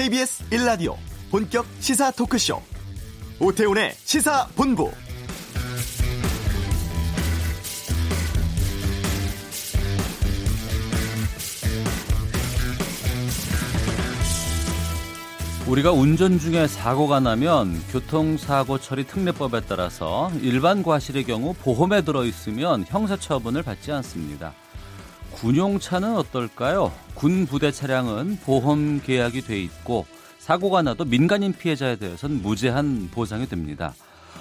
KBS 1라디오 본격 시사 토크쇼 오태훈의 시사본부 우리가 운전 중에 사고가 나면 교통사고 처리 특례법에 따라서 일반 과실의 경우 보험에 들어있으면 형사처분을 받지 않습니다. 군용차는 어떨까요? 군 부대 차량은 보험 계약이 돼 있고 사고가 나도 민간인 피해자에 대해서는 무제한 보상이 됩니다.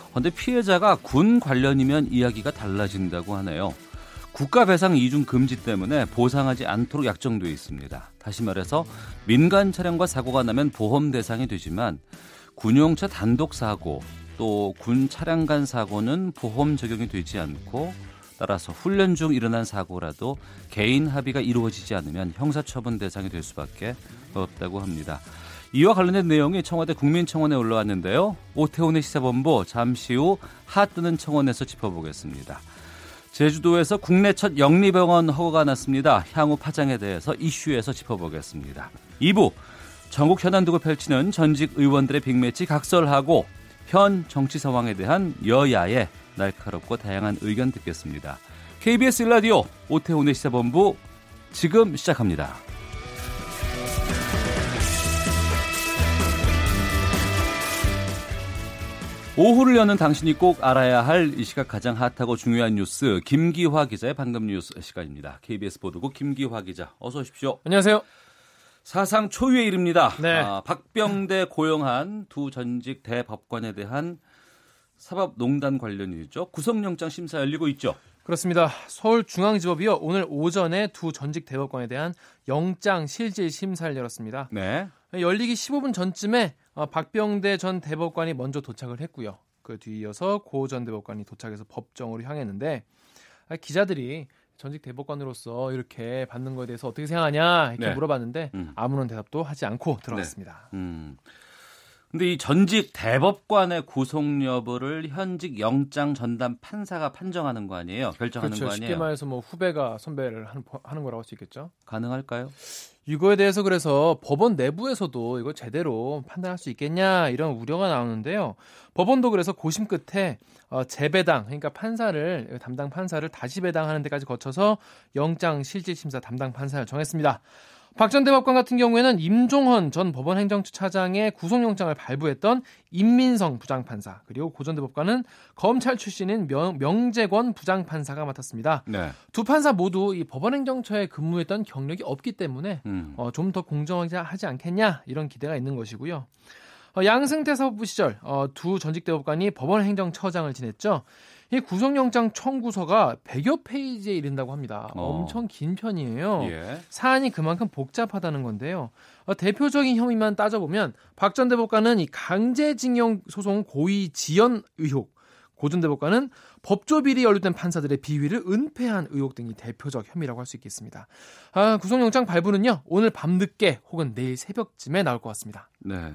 그런데 피해자가 군 관련이면 이야기가 달라진다고 하네요. 국가 배상 이중 금지 때문에 보상하지 않도록 약정돼 있습니다. 다시 말해서 민간 차량과 사고가 나면 보험 대상이 되지만 군용차 단독 사고 또 군 차량 간 사고는 보험 적용이 되지 않고 따라서 훈련 중 일어난 사고라도 개인 합의가 이루어지지 않으면 형사처분 대상이 될 수밖에 없다고 합니다. 이와 관련된 내용이 청와대 국민청원에 올라왔는데요. 오태훈의 시사본부 잠시 후 핫뜨는 청원에서 짚어보겠습니다. 제주도에서 국내 첫 영리병원 허가가 났습니다. 향후 파장에 대해서 이슈에서 짚어보겠습니다. 2부 전국 현안 두고 펼치는 전직 의원들의 빅매치 각설하고 현 정치 상황에 대한 여야의 날카롭고 다양한 의견 듣겠습니다. KBS 라디오 오태훈의 시사본부 지금 시작합니다. 오후를 여는 당신이 꼭 알아야 할 이 시각 가장 핫하고 중요한 뉴스 김기화 기자의 방금 뉴스 시간입니다. KBS 보도국 김기화 기자 어서 오십시오. 안녕하세요. 사상 초유의 일입니다. 네. 아, 박병대 고용한 두 전직 대법관에 대한 사법농단 관련 일이죠. 구속영장 심사 열리고 있죠. 그렇습니다. 서울중앙지법이요 오늘 오전에 두 전직 대법관에 대한 영장 실질 심사를 열었습니다. 네. 열리기 15분 전쯤에 어, 박병대 전 대법관이 먼저 도착을 했고요. 그 뒤이어서 고 전 대법관이 도착해서 법정으로 향했는데 아, 기자들이 전직 대법관으로서 이렇게 받는 거에 대해서 어떻게 생각하냐 이렇게 네. 물어봤는데 음. 아무런 대답도 하지 않고 들어갔습니다. 음. 근데 이 전직 대법관의 구속 여부를 현직 영장 전담 판사가 판정하는 거 아니에요? 결정하는 그렇죠. 거 쉽게 아니에요? 말해서 뭐 후배가 선배를 하는, 하는 거라고 할 수 있겠죠. 가능할까요? 이거에 대해서 그래서 법원 내부에서도 이거 제대로 판단할 수 있겠냐 이런 우려가 나오는데요. 법원도 그래서 고심 끝에 어, 재배당 그러니까 판사를 담당 판사를 다시 배당하는 데까지 거쳐서 영장 실질 심사 담당 판사를 정했습니다. 박 전 대법관 같은 경우에는 임종헌 전 법원 행정처 차장의 구속영장을 발부했던 임민성 부장판사 그리고 고 전 대법관은 검찰 출신인 명, 명재권 부장판사가 맡았습니다. 네. 두 판사 모두 이 법원 행정처에 근무했던 경력이 없기 때문에 음. 어, 좀 더 공정하지 하지 않겠냐 이런 기대가 있는 것이고요. 어, 양승태 사법부 시절 어, 두 전직 대법관이 법원 행정처장을 지냈죠. 이 구속영장 청구서가 100여 페이지에 이른다고 합니다. 어. 엄청 긴 편이에요. 예. 사안이 그만큼 복잡하다는 건데요. 어, 대표적인 혐의만 따져보면 박 전 대법관은 이 강제징용 소송 고의 지연 의혹, 고전 대법관은 법조 비리 연루된 판사들의 비위를 은폐한 의혹 등이 대표적 혐의라고 할 수 있겠습니다. 아, 구속영장 발부는요 오늘 밤늦게 혹은 내일 새벽쯤에 나올 것 같습니다. 네.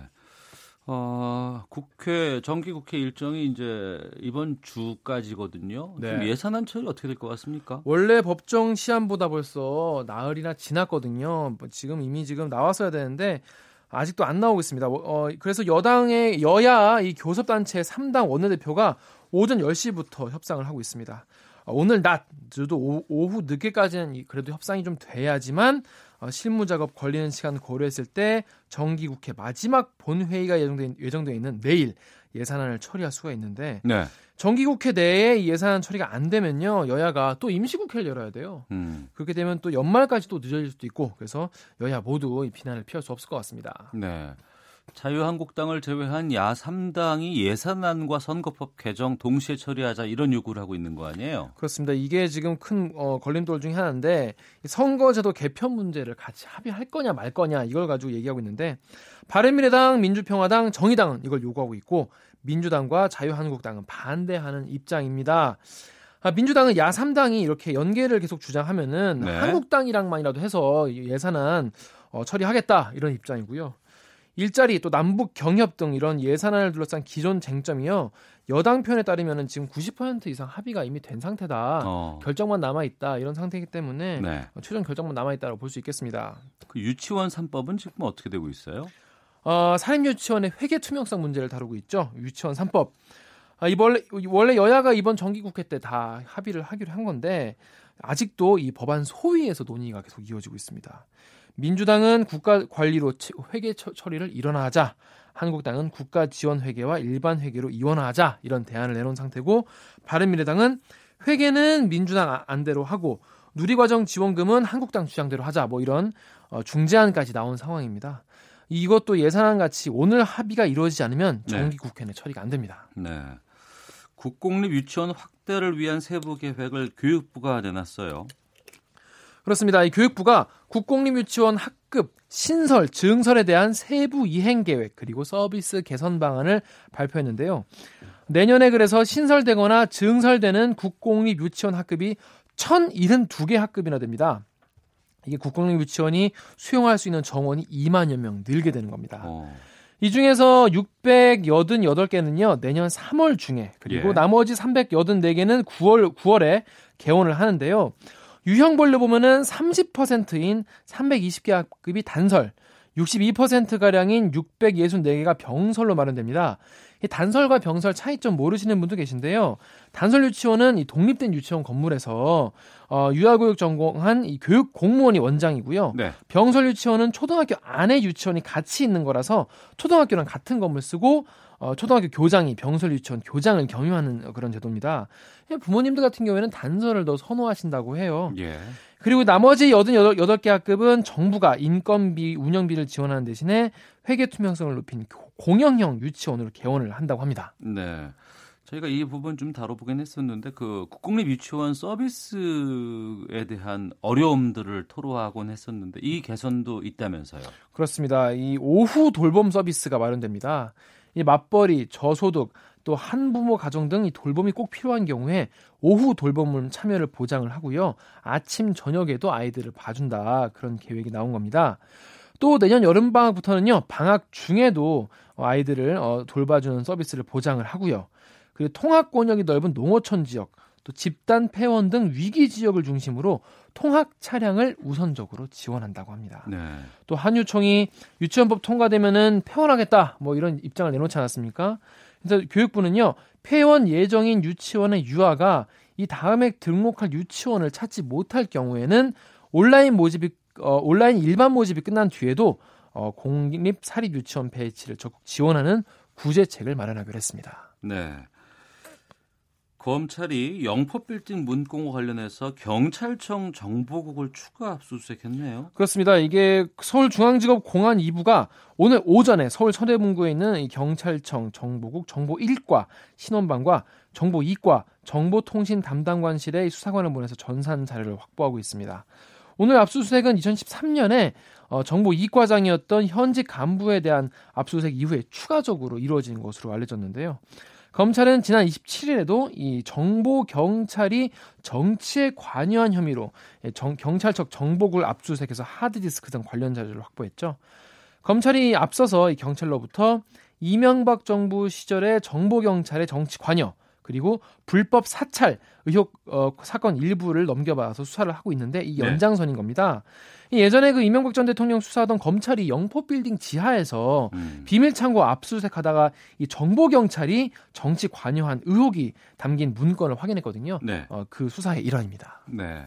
어, 국회 정기 국회 일정이 이제 이번 주까지거든요. 네. 좀 예산안 처리 어떻게 될 것 같습니까? 원래 법정 시한보다 벌써 나흘이나 지났거든요. 뭐 지금 이미 지금 나왔어야 되는데 아직도 안 나오고 있습니다. 어, 그래서 여당의 여야 이 교섭단체 3당 원내대표가 오전 10시부터 협상을 하고 있습니다. 어, 오늘 낮, 저도 오- 오후 늦게까지는 이- 그래도 협상이 좀 돼야지만 어, 실무 작업 걸리는 시간 고려했을 때 정기 국회 마지막 본회의가 예정돼, 예정돼 있는 내일 예산안을 처리할 수가 있는데 네. 정기국회 내에 이 예산 처리가 안 되면요 여야가 또 임시국회를 열어야 돼요. 음. 그렇게 되면 또 연말까지 또 늦어질 수도 있고 그래서 여야 모두 이 비난을 피할 수 없을 것 같습니다. 네. 자유한국당을 제외한 야 3당이 예산안과 선거법 개정 동시에 처리하자 이런 요구를 하고 있는 거 아니에요? 그렇습니다. 이게 지금 큰 어, 걸림돌 중에 하나인데 이 선거제도 개편 문제를 같이 합의할 거냐 말 거냐 이걸 가지고 얘기하고 있는데 바른미래당, 민주평화당, 정의당은 이걸 요구하고 있고 민주당과 자유한국당은 반대하는 입장입니다. 아, 민주당은 야 3당이 이렇게 연계를 계속 주장하면은 네. 한국당이랑만이라도 해서 이 예산안 어, 처리하겠다 이런 입장이고요. 일자리 또 남북 경협 등 이런 예산안을 둘러싼 기존 쟁점이요. 여당 편에 따르면은 지금 90% 이상 합의가 이미 된 상태다. 어. 결정만 남아 있다. 이런 상태이기 때문에 네. 최종 결정만 남아 있다고 볼 수 있겠습니다. 그 유치원 3법은 지금 어떻게 되고 있어요? 어, 사립유치원의 회계 투명성 문제를 다루고 있죠. 유치원 3법. 아, 이번 원래 여야가 이번 정기국회 때 다 합의를 하기로 한 건데 아직도 이 법안 소위에서 논의가 계속 이어지고 있습니다. 민주당은 국가 관리로 회계 처리를 일어나자 한국당은 국가 지원 회계와 일반 회계로 이원화하자 이런 대안을 내놓은 상태고 바른미래당은 회계는 민주당 안대로 하고 누리과정 지원금은 한국당 주장대로 하자 뭐 이런 어, 중재안까지 나온 상황입니다. 이것도 예산안 같이 오늘 합의가 이루어지지 않으면 네. 정기 국회 내 처리가 안 됩니다. 네. 국공립 유치원 확대를 위한 세부 계획을 교육부가 내놨어요. 그렇습니다. 이 교육부가 국공립 유치원 학급 신설, 증설에 대한 세부 이행 계획 그리고 서비스 개선 방안을 발표했는데요. 내년에 그래서 신설되거나 증설되는 국공립 유치원 학급이 1,072개 학급이나 됩니다. 이게 국공립 유치원이 수용할 수 있는 정원이 2만여 명 늘게 되는 겁니다. 어. 이 중에서 688개는요, 내년 3월 중에, 그리고 예. 나머지 384개는 9월, 9월에 개원을 하는데요. 유형별로 보면은 30%인 320개 학급이 단설, 62%가량인 664개가 병설로 마련됩니다. 이 단설과 병설 차이점 모르시는 분도 계신데요. 단설 유치원은 이 독립된 유치원 건물에서 어, 유아교육 전공한 이 교육 공무원이 원장이고요. 네. 병설 유치원은 초등학교 안에 유치원이 같이 있는 거라서 초등학교랑 같은 건물 쓰고 어, 초등학교 교장이 병설 유치원 교장을 경유하는 그런 제도입니다. 부모님들 같은 경우에는 단설을 더 선호하신다고 해요. 예. 그리고 나머지 88개 학급은 정부가 인건비, 운영비를 지원하는 대신에 회계 투명성을 높인 공영형 유치원으로 개원을 한다고 합니다. 네. 저희가 이 부분 좀 다뤄보긴 했었는데 그 국공립 유치원 서비스에 대한 어려움들을 토로하곤 했었는데 이 개선도 있다면서요? 그렇습니다. 이 오후 돌봄 서비스가 마련됩니다. 이 맞벌이, 저소득, 또 한부모 가정 등 이 돌봄이 꼭 필요한 경우에 오후 돌봄을 참여를 보장을 하고요. 아침 저녁에도 아이들을 봐준다 그런 계획이 나온 겁니다. 또 내년 여름 방학부터는요 방학 중에도 아이들을 어, 돌봐주는 서비스를 보장을 하고요. 그리고 통학 권역이 넓은 농어촌 지역, 또 집단 폐원 등 위기 지역을 중심으로 통학 차량을 우선적으로 지원한다고 합니다. 네. 또 한유총이 유치원법 통과되면은 폐원하겠다 뭐 이런 입장을 내놓지 않았습니까? 그래서 교육부는요 폐원 예정인 유치원의 유아가 이 다음에 등록할 유치원을 찾지 못할 경우에는 온라인 모집이 어, 온라인 일반 모집이 끝난 뒤에도 어, 공립 사립 유치원 배치를 적극 지원하는 구제책을 마련하기로 했습니다. 네. 검찰이 영포 빌딩 문공과 관련해서 경찰청 정보국을 추가 압수수색했네요. 그렇습니다. 이게 서울중앙지검 공안 2부가 오늘 오전에 서울 서대문구에 있는 이 경찰청 정보국 정보 1과 신원방과 정보 2과 정보통신 담당관실의 수사관을 보내서 전산 자료를 확보하고 있습니다. 오늘 압수수색은 2013년에 어, 정보 2과장이었던 현직 간부에 대한 압수수색 이후에 추가적으로 이루어진 것으로 알려졌는데요. 검찰은 지난 27일에도 이 정보 경찰이 정치에 관여한 혐의로 정, 경찰청 정보국을 압수수색해서 하드디스크 등 관련 자료를 확보했죠. 검찰이 앞서서 이 경찰로부터 이명박 정부 시절의 정보 경찰의 정치 관여 그리고 불법 사찰 의혹 어, 사건 일부를 넘겨봐서 수사를 하고 있는데 이 네. 연장선인 겁니다. 예전에 그 이명박 전 대통령 수사하던 검찰이 영포 빌딩 지하에서 음. 비밀 창고 압수수색하다가 이 정보 경찰이 정치 관여한 의혹이 담긴 문건을 확인했거든요. 네. 어, 그 수사의 일환입니다. 네.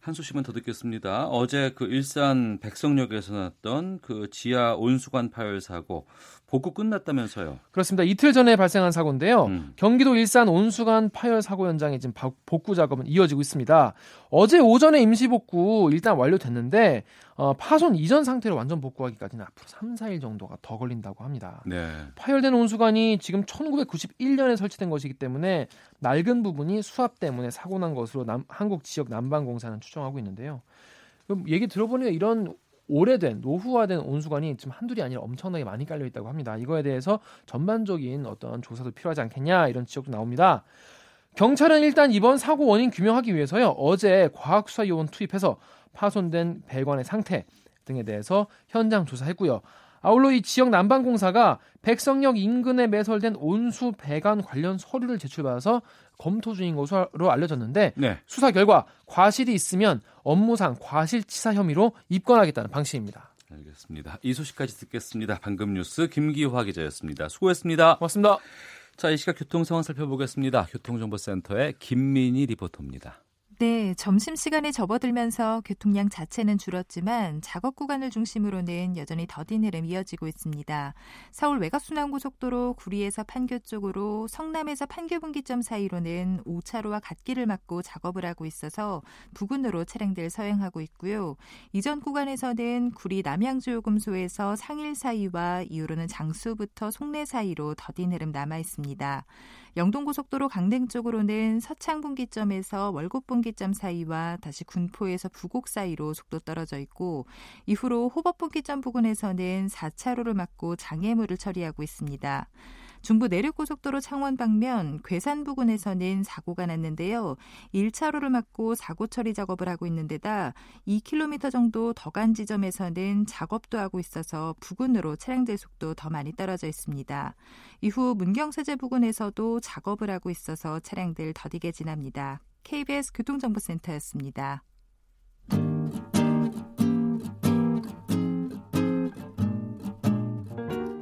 한 소식만 더 듣겠습니다. 어제 그 일산 백성역에서 났던 그 지하 온수관 파열 사고 복구 끝났다면서요? 그렇습니다. 이틀 전에 발생한 사고인데요. 음. 경기도 일산 온수관 파열 사고 현장에 지금 복구 작업은 이어지고 있습니다. 어제 오전에 임시 복구 일단 완료됐는데 어, 파손 이전 상태로 완전 복구하기까지는 앞으로 3, 4일 정도가 더 걸린다고 합니다. 네. 파열된 온수관이 지금 1991년에 설치된 것이기 때문에 낡은 부분이 수압 때문에 사고 난 것으로 남, 한국 지역 난방공사는 추정하고 있는데요. 얘기 들어보니까 이런 오래된 노후화된 온수관이 지금 한둘이 아니라 엄청나게 많이 깔려 있다고 합니다. 이거에 대해서 전반적인 어떤 조사도 필요하지 않겠냐 이런 지적도 나옵니다. 경찰은 일단 이번 사고 원인 규명하기 위해서요 어제 과학수사 요원 투입해서 파손된 배관의 상태 등에 대해서 현장 조사했고요. 아울러 이 지역 난방공사가 백성역 인근에 매설된 온수 배관 관련 서류를 제출받아서 검토 중인 것으로 알려졌는데 네. 수사 결과 과실이 있으면 업무상 과실치사 혐의로 입건하겠다는 방침입니다. 알겠습니다. 이 소식까지 듣겠습니다. 방금 뉴스 김기화 기자였습니다. 수고했습니다. 고맙습니다. 자, 이 시각 교통 상황 살펴보겠습니다. 교통정보센터의 김민희 리포터입니다. 네, 점심시간에 접어들면서 교통량 자체는 줄었지만 작업 구간을 중심으로는 여전히 더딘 흐름 이어지고 있습니다. 서울 외곽순환고속도로 구리에서 판교 쪽으로 성남에서 판교 분기점 사이로는 5차로와 갓길을 막고 작업을 하고 있어서 부근으로 차량들 서행하고 있고요. 이전 구간에서는 구리 남양주요금소에서 상일 사이와 이후로는 장수부터 송내 사이로 더딘 흐름 남아 있습니다. 영동고속도로 강릉 쪽으로는 서창 분기점에서 월곡 분기점 사이와 다시 군포에서 부곡 사이로 속도 떨어져 있고 이후로 호법 분기점 부근에서는 4차로를 막고 장애물을 처리하고 있습니다. 중부 내륙고속도로 창원 방면 괴산 부근에서는 사고가 났는데요. 1차로를 막고 사고 처리 작업을 하고 있는 데다 2km 정도 더 간 지점에서는 작업도 하고 있어서 부근으로 차량들 속도 더 많이 떨어져 있습니다. 이후 문경세제 부근에서도 작업을 하고 있어서 차량들 더디게 지납니다. KBS 교통정보센터였습니다.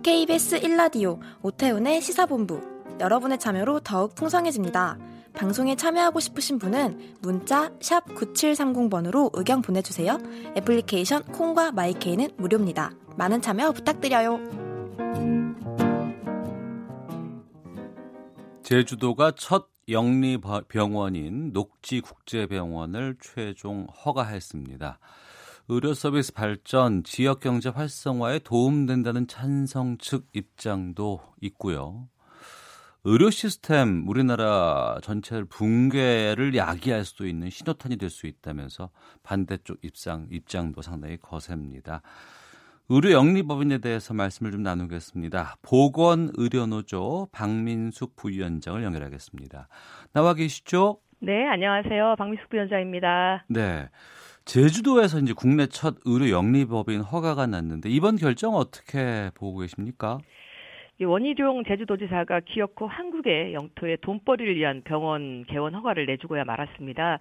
KBS 1라디오 오태훈의 시사본부 여러분의 참여로 더욱 풍성해집니다. 방송에 참여하고 싶으신 분은 문자 9730번으로 의견 보내주세요. 애플리케이션 콩과 마이케이는 무료입니다. 많은 참여 부탁드려요. 제주도가 첫 영리병원인 녹지국제병원을 최종 허가했습니다. 의료 서비스 발전, 지역 경제 활성화에 도움된다는 찬성 측 입장도 있고요. 의료 시스템 우리나라 전체를 붕괴를 야기할 수도 있는 신호탄이 될 수 있다면서 반대쪽 입장 입장도 상당히 거셉니다. 의료 영리법인에 대해서 말씀을 좀 나누겠습니다. 보건의료노조 박민숙 부위원장을 연결하겠습니다. 나와 계시죠? 네, 안녕하세요. 박민숙 부위원장입니다. 네. 제주도에서 이제 국내 첫 의료 영리법인 허가가 났는데 이번 결정 어떻게 보고 계십니까? 원희룡 제주도지사가 기어코 한국의 영토에 돈벌이를 위한 병원 개원 허가를 내주고야 말았습니다.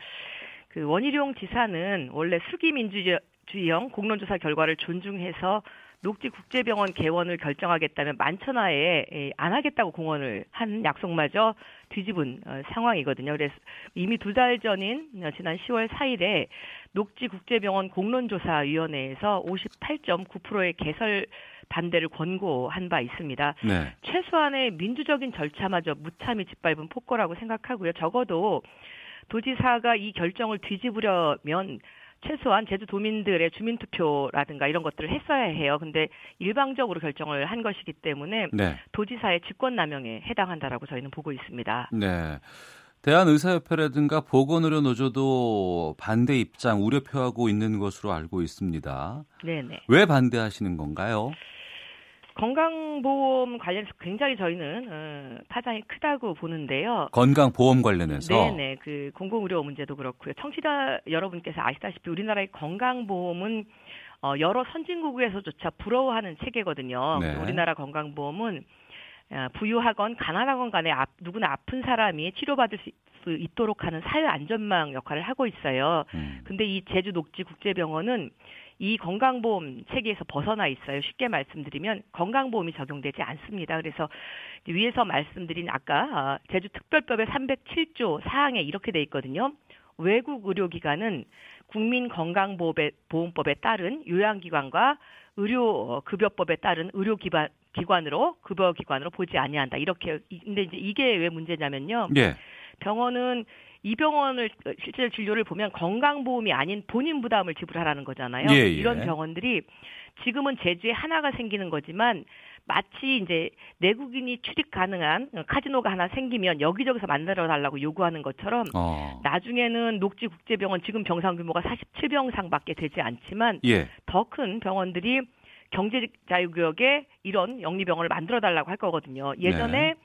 그 원희룡 지사는 원래 수기민주주의형 공론조사 결과를 존중해서 녹지국제병원 개원을 결정하겠다면 만천하에 안 하겠다고 공언을 한 약속마저 뒤집은 어, 상황이거든요. 그래서 이미 두 달 전인 지난 10월 4일에 녹지국제병원 공론조사위원회에서 58.9%의 개설 반대를 권고한 바 있습니다. 네. 최소한의 민주적인 절차마저 무참히 짓밟은 폭거라고 생각하고요. 적어도 도지사가 이 결정을 뒤집으려면 최소한 제주 도민들의 주민투표라든가 이런 것들을 했어야 해요. 근데 일방적으로 결정을 한 것이기 때문에 네. 도지사의 직권남용에 해당한다라고 저희는 보고 있습니다. 네. 대한의사협회라든가 보건의료 노조도 반대 입장 우려 표하고 있는 것으로 알고 있습니다. 네네. 왜 반대하시는 건가요? 건강보험 관련해서 굉장히 저희는 어, 파장이 크다고 보는데요. 건강보험 관련해서? 네네. 그 공공의료 문제도 그렇고요. 청취자 여러분께서 아시다시피 우리나라의 건강보험은 어, 여러 선진국에서조차 부러워하는 체계거든요. 네. 우리나라 건강보험은 어, 부유하건 가난하건 간에 아, 누구나 아픈 사람이 치료받을 수 있도록 하는 사회 안전망 역할을 하고 있어요. 음. 근데 이 제주 녹지 국제병원은 이 건강보험 체계에서 벗어나 있어요. 쉽게 말씀드리면 건강보험이 적용되지 않습니다. 그래서 위에서 말씀드린 아까 아, 제주특별법의 307조 사항에 이렇게 돼 있거든요. 외국 의료기관은 국민건강보험법에 따른 요양기관과 의료급여법에 따른 의료기관 기관으로 급여기관으로 보지 아니한다. 이렇게 근데 이제 이게 왜 문제냐면요. 네. 병원은 이 병원을 실제 진료를 보면 건강보험이 아닌 본인 부담을 지불하라는 거잖아요. 예, 예. 이런 병원들이 지금은 제주에 하나가 생기는 거지만 마치 이제 내국인이 출입 가능한 카지노가 하나 생기면 여기저기서 만들어 달라고 요구하는 것처럼 어. 나중에는 녹지 국제병원 지금 병상 규모가 47병상밖에 되지 않지만 예. 더큰 병원들이 경제 자유구역에 이런 영리병원을 만들어 달라고 할 거거든요. 예전에 네.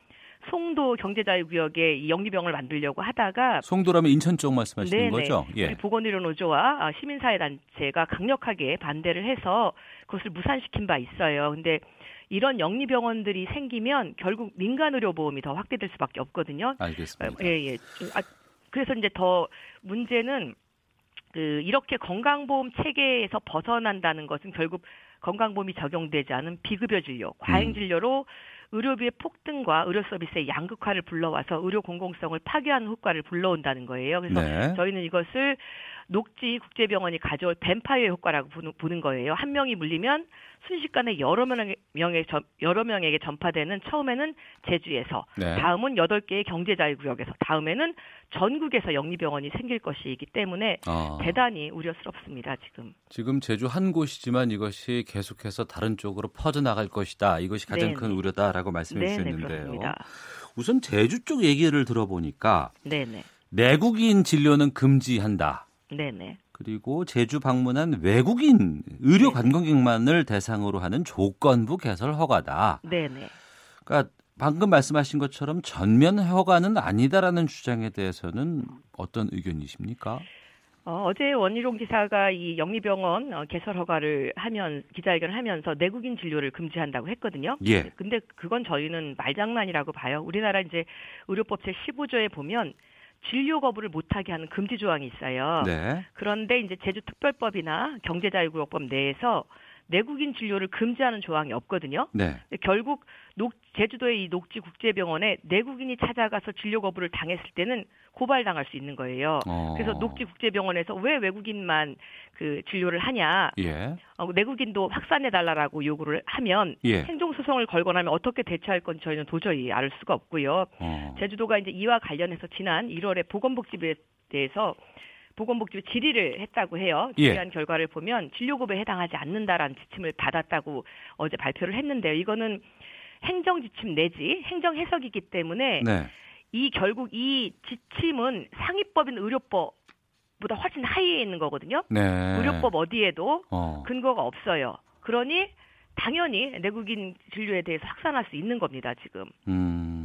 송도 경제자유구역에 영리병을 만들려고 하다가 송도라면 인천 쪽 말씀하시는 네네. 거죠? 예. 보건의료노조와 아, 시민사회단체가 강력하게 반대를 해서 그것을 무산시킨 바 있어요. 근데 이런 영리병원들이 생기면 결국 민간의료보험이 더 확대될 수밖에 없거든요. 알겠습니다. 예, 예. 아, 그래서 이제 더 문제는 그 이렇게 건강보험 체계에서 벗어난다는 것은 결국 건강보험이 적용되지 않은 비급여 진료, 과잉 진료로 의료비의 폭등과 의료 서비스의 양극화를 불러와서 의료 공공성을 파괴하는 효과를 불러온다는 거예요. 그래서 네. 저희는 이것을 녹지 국제병원이 가져올 뱀파이어 효과라고 보는, 거예요. 한 명이 물리면 순식간에 여러 명에, 명에 전- 여러 명에게 전파되는 처음에는 제주에서 네. 다음은 여덟 개의 경제자유구역에서 다음에는 전국에서 영리병원이 생길 것이기 때문에 아, 대단히 우려스럽습니다. 지금. 지금 제주 한 곳이지만 이것이 계속해서 다른 쪽으로 퍼져나갈 것이다. 이것이 가장 네네. 큰 우려다라고 말씀해 네네 주셨는데요. 그렇습니다. 우선 제주 쪽 얘기를 들어보니까 네네 내국인 진료는 금지한다. 네네 그리고 제주 방문한 외국인 의료 네. 관광객만을 대상으로 하는 조건부 개설 허가다. 네네. 그러니까 방금 말씀하신 것처럼 전면 허가는 아니다라는 주장에 대해서는 어떤 의견이십니까? 어, 어제 원희룡 지사가 이 영리병원 어, 개설 허가를 하면 기자회견을 하면서 내국인 진료를 금지한다고 했거든요. 예. 근데 그건 저희는 말장난이라고 봐요. 우리나라 이제 의료법 제 15조에 보면 진료 거부를 못하게 하는 금지 조항이 있어요. 네. 그런데 이제 제주특별법이나 경제자유구역법 내에서 내국인 진료를 금지하는 조항이 없거든요. 네. 결국 녹, 제주도의 이 녹지 국제병원에 내국인이 찾아가서 진료 거부를 당했을 때는 고발당할 수 있는 거예요. 어. 그래서 녹지 국제병원에서 왜 외국인만 그 진료를 하냐, 예. 어, 내국인도 확산해 달라라고 요구를 하면 예. 행정 소송을 걸거나 하면 어떻게 대처할 건지 저희는 도저히 알 수가 없고요. 어. 제주도가 이제 이와 관련해서 지난 1월에 보건복지부에 대해서 보건복지부 질의를 했다고 해요. 예. 질의한 결과를 보면 진료급에 해당하지 않는다라는 지침을 받았다고 어제 발표를 했는데요. 이거는 행정 지침 내지 행정 해석이기 때문에 네. 이 결국 이 지침은 상위법인 의료법 보다 훨씬 하위에 있는 거거든요. 네. 의료법 어디에도 어. 근거가 없어요. 그러니 당연히 내국인 진료에 대해서 확산할 수 있는 겁니다. 지금. 음.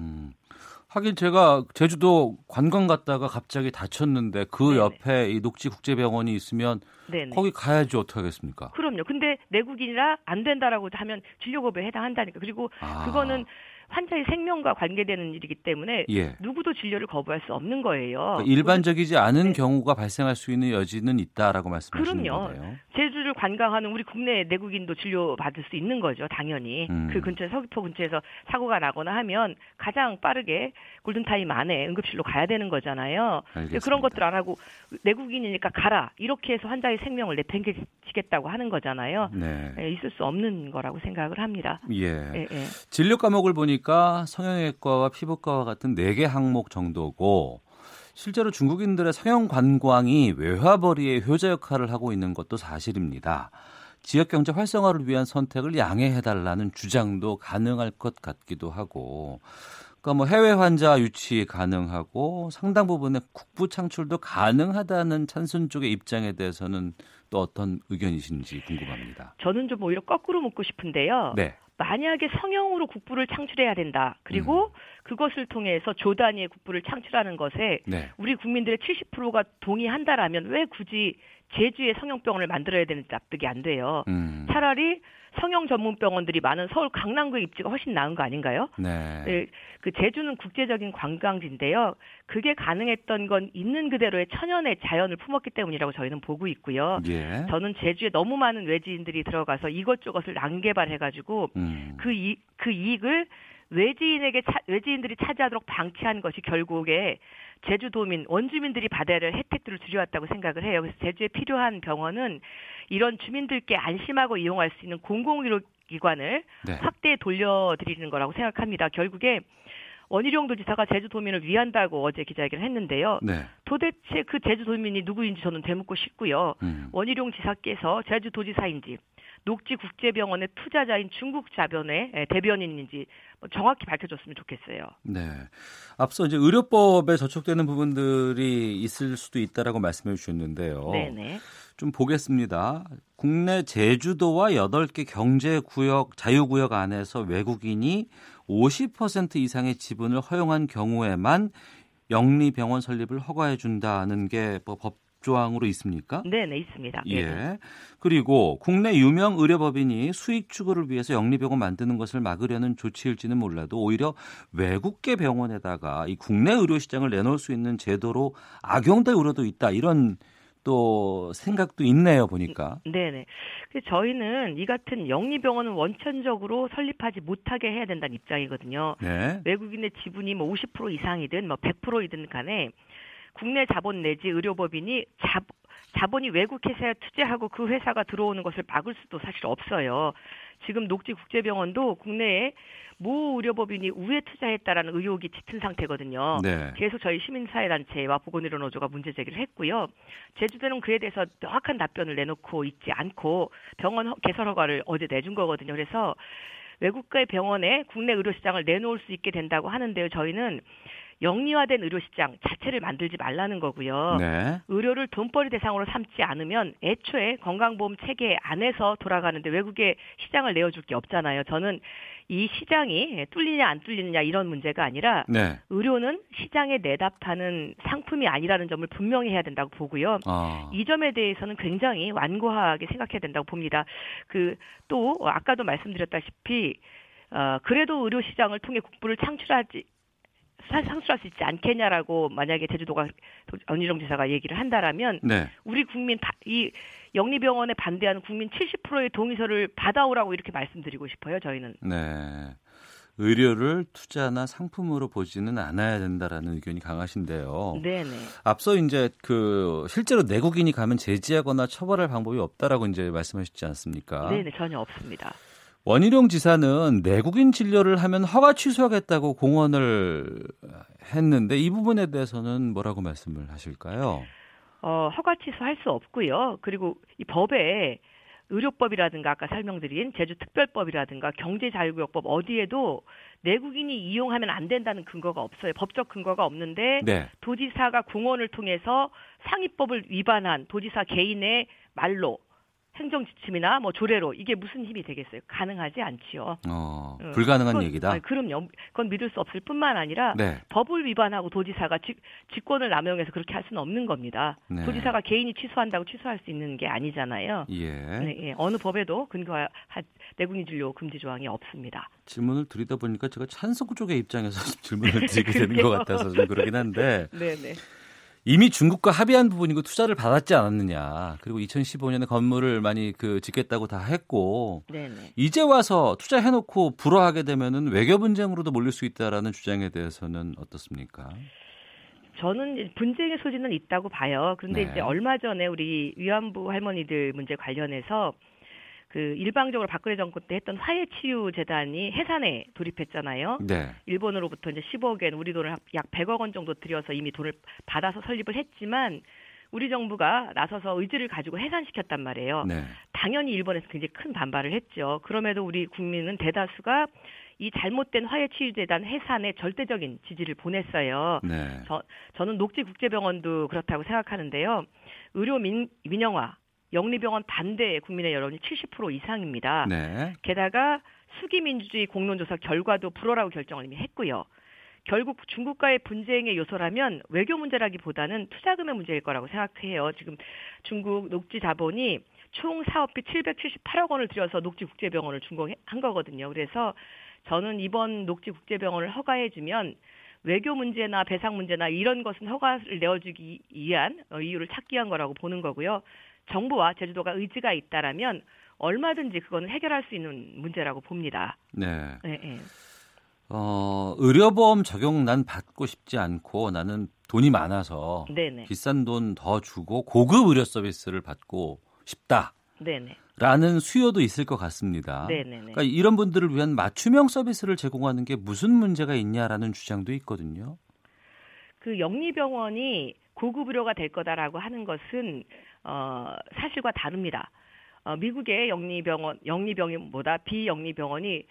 하긴 제가 제주도 관광 갔다가 갑자기 다쳤는데 그 네네. 옆에 이 녹지 국제병원이 있으면 네네. 거기 가야지 어떻게 하겠습니까? 그럼요. 근데 내국인이라 안 된다라고 하면 진료급여에 해당한다니까. 그리고 아. 그거는 환자의 생명과 관계되는 일이기 때문에 예. 누구도 진료를 거부할 수 없는 거예요. 그러니까 일반적이지 않은 네. 경우가 발생할 수 있는 여지는 있다라고 말씀하시는 그럼요. 거네요. 제주를 관광하는 우리 국내 내국인도 진료 받을 수 있는 거죠, 당연히. 음. 그 근처 서귀포 근처에서 사고가 나거나 하면 가장 빠르게 골든타임 안에 응급실로 가야 되는 거잖아요. 그런 것들 안 하고 내국인이니까 가라 이렇게 해서 환자의 생명을 내팽개치겠다고 하는 거잖아요. 네. 예, 있을 수 없는 거라고 생각을 합니다. 예. 예, 예. 진료 과목을 보니 까 성형외과와 피부과와 같은 네개 항목 정도고 실제로 중국인들의 성형 관광이 외화벌이의 효자 역할을 하고 있는 것도 사실입니다. 지역 경제 활성화를 위한 선택을 양해해 달라는 주장도 가능할 것 같기도 하고 그러니까 뭐 해외 환자 유치 가능하고 상당 부분의 국부 창출도 가능하다는 찬순 쪽의 입장에 대해서는 또 어떤 의견이신지 궁금합니다. 저는 좀 오히려 거꾸로 묻고 싶은데요. 네. 만약에 성형으로 국부를 창출해야 된다. 음. 그리고 그것을 통해서 조 단위의 국부를 창출하는 것에 네. 우리 국민들의 70%가 동의한다라면 왜 굳이 제주에 성형병원을 만들어야 되는지 납득이 안 돼요. 음. 차라리 성형 전문 병원들이 많은 서울 강남구에 입지가 훨씬 나은 거 아닌가요? 네. 네, 그 제주는 국제적인 관광지인데요. 그게 가능했던 건 있는 그대로의 천연의 자연을 품었기 때문이라고 저희는 보고 있고요. 예. 저는 제주에 너무 많은 외지인들이 들어가서 이것저것을 난개발해가지고 음. 그, 이, 그 이익을 외지인에게 차, 외지인들이 차지하도록 방치한 것이 결국에 제주도민 원주민들이 받아야 할 혜택들을 줄여왔다고 생각을 해요. 그래서 제주에 필요한 병원은 이런 주민들께 안심하고 이용할 수 있는 공공의료기관을 네. 확대 돌려드리는 거라고 생각합니다. 결국에 원희룡 도지사가 제주도민을 위한다고 어제 기자회견을 했는데요. 네. 도대체 그 제주도민이 누구인지 저는 되묻고 싶고요. 음. 원희룡 지사께서 제주도지사인지 녹지 국제병원의 투자자인 중국 자본의 예, 대변인인지 뭐 정확히 밝혀줬으면 좋겠어요. 네. 앞서 이제 의료법에 저촉되는 부분들이 있을 수도 있다라고 말씀해 주셨는데요. 네네. 좀 보겠습니다. 국내 제주도와 8개 경제구역, 자유구역 안에서 외국인이 50% 이상의 지분을 허용한 경우에만 영리병원 설립을 허가해 준다는 게뭐법 조항으로 있습니까? 네 네 있습니다. 네네. 예. 그리고 국내 유명 의료법인이 수익 추구를 위해서 영리병원 만드는 것을 막으려는 조치일지는 몰라도 오히려 외국계 병원에다가 이 국내 의료 시장을 내놓을 수 있는 제도로 악용될 우려도 있다. 이런 또 생각도 있네요 보니까. 네네. 저희는 이 같은 영리병원은 원천적으로 설립하지 못하게 해야 된다는 입장이거든요. 네. 외국인의 지분이 뭐 50% 이상이든 뭐 100%이든 간에 국내 자본 내지 의료법인이 자, 자본이 외국 회사에 투자하고 그 회사가 들어오는 것을 막을 수도 사실 없어요. 지금 녹지국제병원도 국내에 모 의료법인이 우회 투자했다라는 의혹이 짙은 상태거든요. 네. 계속 저희 시민사회단체와 보건의료노조가 문제 제기를 했고요. 제주도는 그에 대해서 명확한 답변을 내놓고 있지 않고 병원 개설 허가를 어제 내준 거거든요. 그래서 외국가의 병원에 국내 의료 시장을 내놓을 수 있게 된다고 하는데요. 저희는 영리화된 의료시장 자체를 만들지 말라는 거고요. 네. 의료를 돈벌이 대상으로 삼지 않으면 애초에 건강보험 체계 안에서 돌아가는데 외국에 시장을 내어줄 게 없잖아요. 저는 이 시장이 뚫리냐 안 뚫리느냐 이런 문제가 아니라 네. 의료는 시장에 내답하는 상품이 아니라는 점을 분명히 해야 된다고 보고요. 어. 이 점에 대해서는 굉장히 완고하게 생각해야 된다고 봅니다. 그 또 아까도 말씀드렸다시피 어 그래도 의료 시장을 통해 국부를 창출하지 상출할 수 있지 않겠냐라고 만약에 제주도가 언희정 지사가 얘기를 한다라면 네. 우리 국민 이 영리병원에 반대하는 국민 70%의 동의서를 받아오라고 이렇게 말씀드리고 싶어요. 저희는. 네. 의료를 투자나 상품으로 보지는 않아야 된다라는 의견이 강하신데요. 네네. 앞서 이제 그 실제로 내국인이 가면 제지하거나 처벌할 방법이 없다라고 이제 말씀하셨지 않습니까? 네네 전혀 없습니다. 원희룡 지사는 내국인 진료를 하면 허가 취소하겠다고 공언을 했는데 이 부분에 대해서는 뭐라고 말씀을 하실까요? 어, 허가 취소할 수 없고요. 그리고 이 법에 의료법이라든가 아까 설명드린 제주특별법이라든가 경제자유구역법 어디에도 내국인이 이용하면 안 된다는 근거가 없어요. 법적 근거가 없는데 네. 도지사가 공원을 통해서 상위법을 위반한 도지사 개인의 말로 행정 지침이나 뭐 조례로 이게 무슨 힘이 되겠어요? 가능하지 않지요. 어, 어, 불가능한 그건, 얘기다. 아니, 그럼요. 그건 믿을 수 없을 뿐만 아니라 네. 법을 위반하고 도지사가 직, 직권을 남용해서 그렇게 할 수는 없는 겁니다. 네. 도지사가 개인이 취소한다고 취소할 수 있는 게 아니잖아요. 예. 네, 예. 어느 법에도 근거한 내국인 진료 금지 조항이 없습니다. 질문을 드리다 보니까 제가 찬성 쪽의 입장에서 질문을 드리게 되는 것 같아서 좀 그러긴 한데 네, 네. 이미 중국과 합의한 부분이고 투자를 받았지 않았느냐. 그리고 2015년에 건물을 많이 그 짓겠다고 다 했고 네, 네. 이제 와서 투자해놓고 불허하게 되면은 외교 분쟁으로도 몰릴 수 있다라는 주장에 대해서는 어떻습니까? 저는 분쟁의 소지는 있다고 봐요. 그런데 네. 이제 얼마 전에 우리 위안부 할머니들 문제 관련해서 그 일방적으로 박근혜 정권 때 했던 화해치유 재단이 해산에 돌입했잖아요. 네. 일본으로부터 이제 10억 엔 우리 돈을 약 100억 원 정도 들여서 이미 돈을 받아서 설립을 했지만 우리 정부가 나서서 의지를 가지고 해산시켰단 말이에요. 네. 당연히 일본에서 굉장히 큰 반발을 했죠. 그럼에도 우리 국민은 대다수가 이 잘못된 화해치유재단 해산에 절대적인 지지를 보냈어요. 네. 저, 저는 녹지국제병원도 그렇다고 생각하는데요. 의료 민, 민영화, 영리병원 반대 국민의 여론이 70% 이상입니다. 네. 게다가 수기 민주주의 공론조사 결과도 불허라고 결정을 이미 했고요. 결국 중국과의 분쟁의 요소라면 외교 문제라기보다는 투자금의 문제일 거라고 생각해요. 지금 중국 녹지 자본이 총 사업비 778억 원을 들여서 녹지국제병원을 준공한 거거든요. 그래서 저는 이번 녹지국제병원을 허가해주면 외교 문제나 배상 문제나 이런 것은 허가를 내어주기 위한 이유를 찾기 위한 거라고 보는 거고요. 정부와 제주도가 의지가 있다라면 얼마든지 그거는 해결할 수 있는 문제라고 봅니다. 네. 네, 네. 어, 의료보험 적용 난 받고 싶지 않고 나는 돈이 많아서 네네. 비싼 돈 더 주고 고급 의료 서비스를 받고 싶다. 네네. 라는 수요도 있을 것 같습니다. 네네네. 그러니까 이런 분들을 위한 맞춤형 서비스를 제공하는 게 무슨 문제가 있냐라는 주장도 있거든요. 그 영리병원이 고급 의료가 될 거다라고 하는 것은 어, 사실과 다릅니다. 어, 미국의 영리병원, 영리병원보다 비영리병원이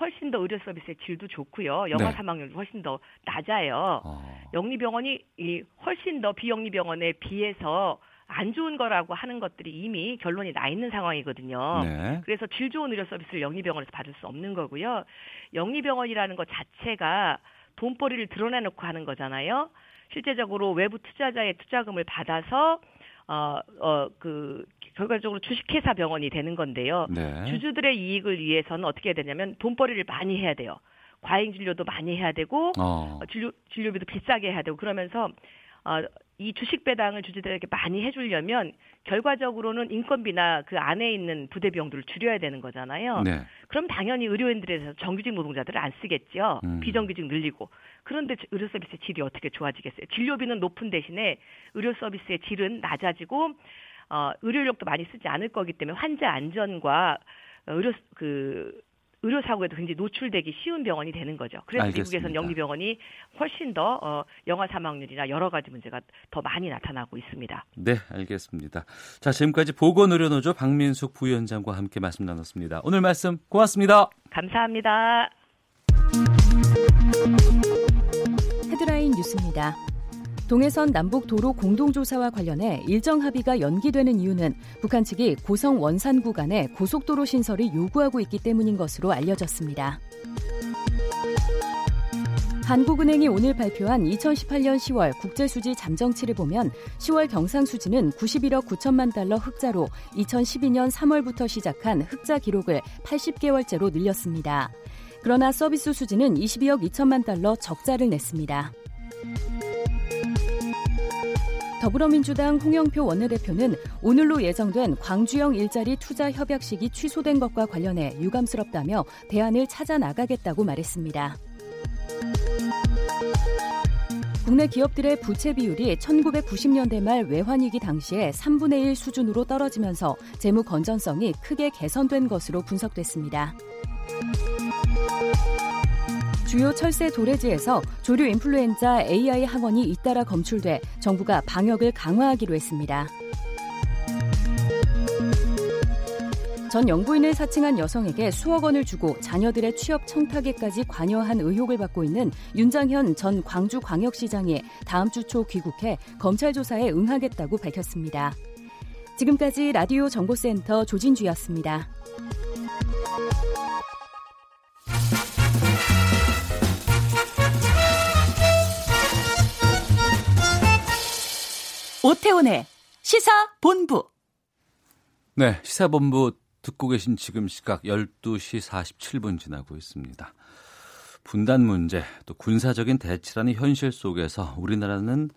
훨씬 더 의료 서비스의 질도 좋고요. 영아 네. 사망률도 훨씬 더 낮아요. 어, 영리병원이 이 훨씬 더 비영리병원에 비해서 안 좋은 거라고 하는 것들이 이미 결론이 나 있는 상황이거든요. 네. 그래서 질 좋은 의료 서비스를 영리병원에서 받을 수 없는 거고요. 영리병원이라는 것 자체가 돈벌이를 드러내놓고 하는 거잖아요. 실제적으로 외부 투자자의 투자금을 받아서 어, 어, 그, 결과적으로 주식회사 병원이 되는 건데요. 네. 주주들의 이익을 위해서는 어떻게 해야 되냐면 돈벌이를 많이 해야 돼요. 과잉 진료도 많이 해야 되고, 어, 어, 진료, 진료비도 비싸게 해야 되고, 그러면서, 어, 이 주식 배당을 주주들에게 많이 해주려면 결과적으로는 인건비나 그 안에 있는 부대 비용들을 줄여야 되는 거잖아요. 네. 그럼 당연히 의료인들에서 정규직 노동자들을 안 쓰겠죠. 음. 비정규직 늘리고. 그런데 의료 서비스의 질이 어떻게 좋아지겠어요? 진료비는 높은 대신에 의료 서비스의 질은 낮아지고 어, 의료 인력도 많이 쓰지 않을 거기 때문에 환자 안전과 의료 그 의료 사고에도 굉장히 노출되기 쉬운 병원이 되는 거죠. 그래서 알겠습니다. 미국에서는 영리 병원이 훨씬 더 어, 영아 사망률이나 여러 가지 문제가 더 많이 나타나고 있습니다. 네, 알겠습니다. 자, 지금까지 보건의료노조 박민숙 부위원장과 함께 말씀 나눴습니다. 오늘 말씀 고맙습니다. 감사합니다. 헤드라인 뉴스입니다. 동해선 남북 도로 공동조사와 관련해 일정 합의가 연기되는 이유는 북한 측이 고성 원산 구간에 고속도로 신설을 요구하고 있기 때문인 것으로 알려졌습니다. 한국은행이 오늘 발표한 2018년 10월 국제수지 잠정치를 보면 10월 경상수지는 91억 9천만 달러 흑자로 2012년 3월부터 시작한 흑자 기록을 80개월째로 늘렸습니다. 그러나 서비스 수지는 22억 2천만 달러 적자를 냈습니다. 더불어민주당 홍영표 원내대표는 오늘로 예정된 광주형 일자리 투자 협약식이 취소된 것과 관련해 유감스럽다며 대안을 찾아 나가겠다고 말했습니다. 국내 기업들의 부채 비율이 1990년대 말 외환위기 당시에 3분의 1 수준으로 떨어지면서 재무 건전성이 크게 개선된 것으로 분석됐습니다. 주요 철새 도래지에서 조류 인플루엔자 AI 항원이 잇따라 검출돼 정부가 방역을 강화하기로 했습니다. 전 영부인을 사칭한 여성에게 수억 원을 주고 자녀들의 취업 청탁에까지 관여한 의혹을 받고 있는 윤장현 전 광주광역시장이 다음 주 초 귀국해 검찰 조사에 응하겠다고 밝혔습니다. 지금까지 라디오 정보센터 조진주였습니다. 오태훈의 시사본부. 네, 시사본부 듣고 계신 지금 시각 12시 47분 지나고 있습니다. 분단 문제, 또 군사적인 대치라는 현실 속에서 우리나라는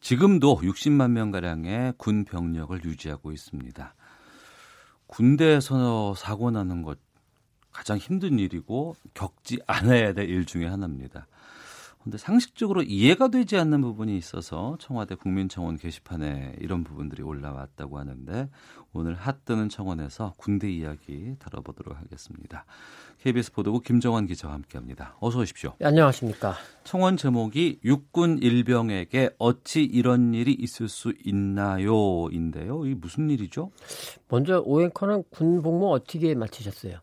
지금도 60만 명가량의 군 병력을 유지하고 있습니다. 군대에서 사고 나는 것 가장 힘든 일이고 겪지 않아야 될 일 중에 하나입니다. 근데 상식적으로 이해가 되지 않는 부분이 있어서 청와대 국민청원 게시판에 이런 부분들이 올라왔다고 하는데 오늘 핫뜨는 청원에서 군대 이야기 다뤄보도록 하겠습니다. KBS 보도국 김정환 기자와 함께합니다. 어서 오십시오. 네, 안녕하십니까. 청원 제목이 육군 일병에게 어찌 이런 일이 있을 수 있나요?인데요. 이 무슨 일이죠? 먼저 오앵커는 군 복무 어떻게 마치셨어요?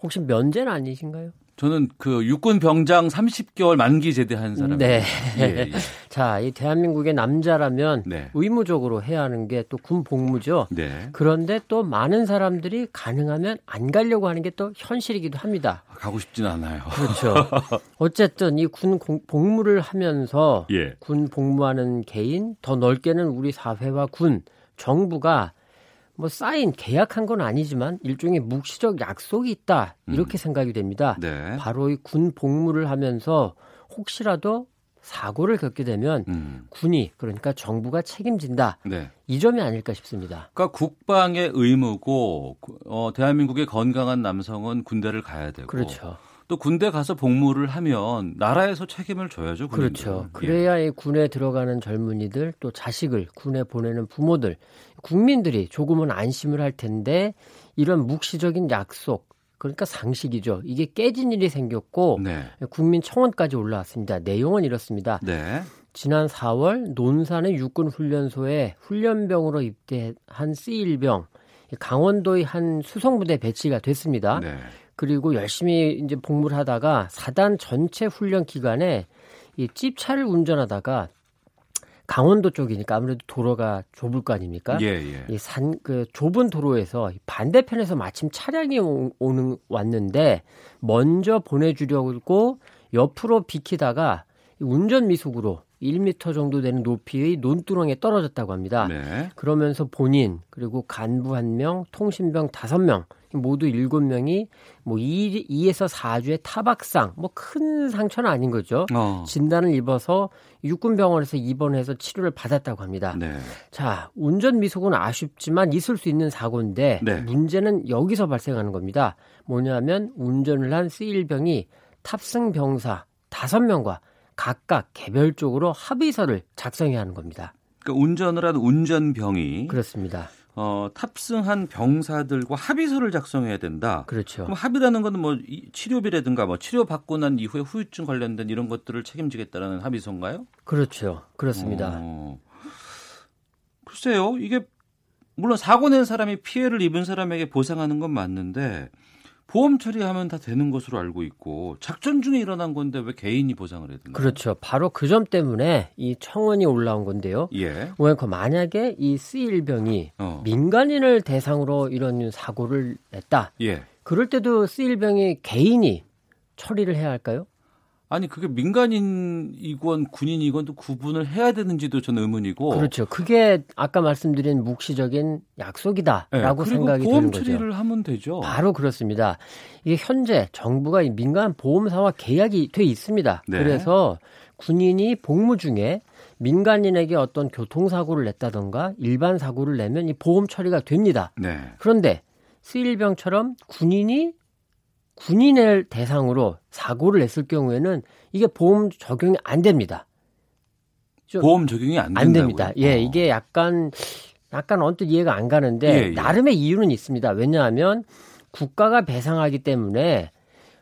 혹시 면제는 아니신가요? 저는 그 육군 병장 30개월 만기 제대한 사람. 네. 예, 예. 자, 이 대한민국의 남자라면 네. 의무적으로 해야 하는 게 또 군 복무죠. 네. 그런데 또 많은 사람들이 가능하면 안 가려고 하는 게 또 현실이기도 합니다. 가고 싶진 않아요. 그렇죠. 어쨌든 이 군 복무를 하면서 예. 군 복무하는 개인, 더 넓게는 우리 사회와 군, 정부가 뭐 사인 계약한 건 아니지만 일종의 묵시적 약속이 있다 이렇게 음. 생각이 됩니다. 네. 바로 이 군 복무를 하면서 혹시라도 사고를 겪게 되면 음. 군이 그러니까 정부가 책임진다 네. 이 점이 아닐까 싶습니다. 그러니까 국방의 의무고 어, 대한민국의 건강한 남성은 군대를 가야 되고 그렇죠. 또 군대 가서 복무를 하면 나라에서 책임을 져야죠. 군인들은. 그렇죠. 예. 그래야 이 군에 들어가는 젊은이들 또 자식을 군에 보내는 부모들 국민들이 조금은 안심을 할 텐데 이런 묵시적인 약속 그러니까 상식이죠. 이게 깨진 일이 생겼고 네. 국민 청원까지 올라왔습니다. 내용은 이렇습니다. 네. 지난 4월 논산의 육군 훈련소에 훈련병으로 입대한 C1병 강원도의 한 수송부대 배치가 됐습니다. 네. 그리고 열심히 이제 복무를 하다가 사단 전체 훈련 기간에 이 찝차를 운전하다가 강원도 쪽이니까 아무래도 도로가 좁을 거 아닙니까? 예, 예. 이산 그 좁은 도로에서 반대편에서 마침 차량이 오, 오는 왔는데 먼저 보내주려고 옆으로 비키다가 운전 미숙으로 1m 정도 되는 높이의 논두렁에 떨어졌다고 합니다. 네. 그러면서 본인 그리고 간부 한 명, 통신병 다섯 명 모두 7명이 뭐 2, 2에서 4주의 타박상, 뭐 큰 상처는 아닌 거죠. 어. 진단을 입어서 육군병원에서 입원해서 치료를 받았다고 합니다. 네. 자, 운전 미숙은 아쉽지만 있을 수 있는 사고인데 네. 문제는 여기서 발생하는 겁니다. 뭐냐면 운전을 한 C1병이 탑승 병사 5명과 각각 개별적으로 합의서를 작성해야 하는 겁니다. 그러니까 운전을 한 운전병이 그렇습니다. 어, 탑승한 병사들과 합의서를 작성해야 된다. 그렇죠. 그럼 합의라는 거는 뭐 이- 치료비라든가 뭐 치료 받고 난 이후에 후유증 관련된 이런 것들을 책임지겠다라는 합의서인가요? 그렇죠. 그렇습니다. 어, 글쎄요, 이게 물론 사고 낸 사람이 피해를 입은 사람에게 보상하는 건 맞는데 보험 처리하면 다 되는 것으로 알고 있고 작전 중에 일어난 건데 왜 개인이 보상을 해야 되나? 그렇죠. 바로 그 점 때문에 이 청원이 올라온 건데요. 예. 왜그 만약에 이 C1병이 어. 민간인을 대상으로 이런 사고를 냈다. 예. 그럴 때도 C1병이 개인이 처리를 해야 할까요? 아니 그게 민간인이건 군인이건 또 구분을 해야 되는지도 저는 의문이고. 그렇죠. 그게 아까 말씀드린 묵시적인 예, 약속이다라고 그리고 생각이 보험 드는 거죠. 처리를 하면 되죠. 바로 그렇습니다. 이게 현재 정부가 이 민간 보험사와 계약이 돼 있습니다. 네. 그래서 군인이 복무 중에 민간인에게 어떤 교통사고를 냈다던가 일반 사고를 내면 이 보험 처리가 됩니다. 네. 그런데 스일병처럼 군인이 군인을 대상으로 사고를 냈을 경우에는 이게 보험 적용이 안 됩니다. 좀 보험 적용이 안. 안 됩니다. 예, 어. 이게 약간 약간 언뜻 이해가 안 가는데 예, 예. 나름의 이유는 있습니다. 왜냐하면 국가가 배상하기 때문에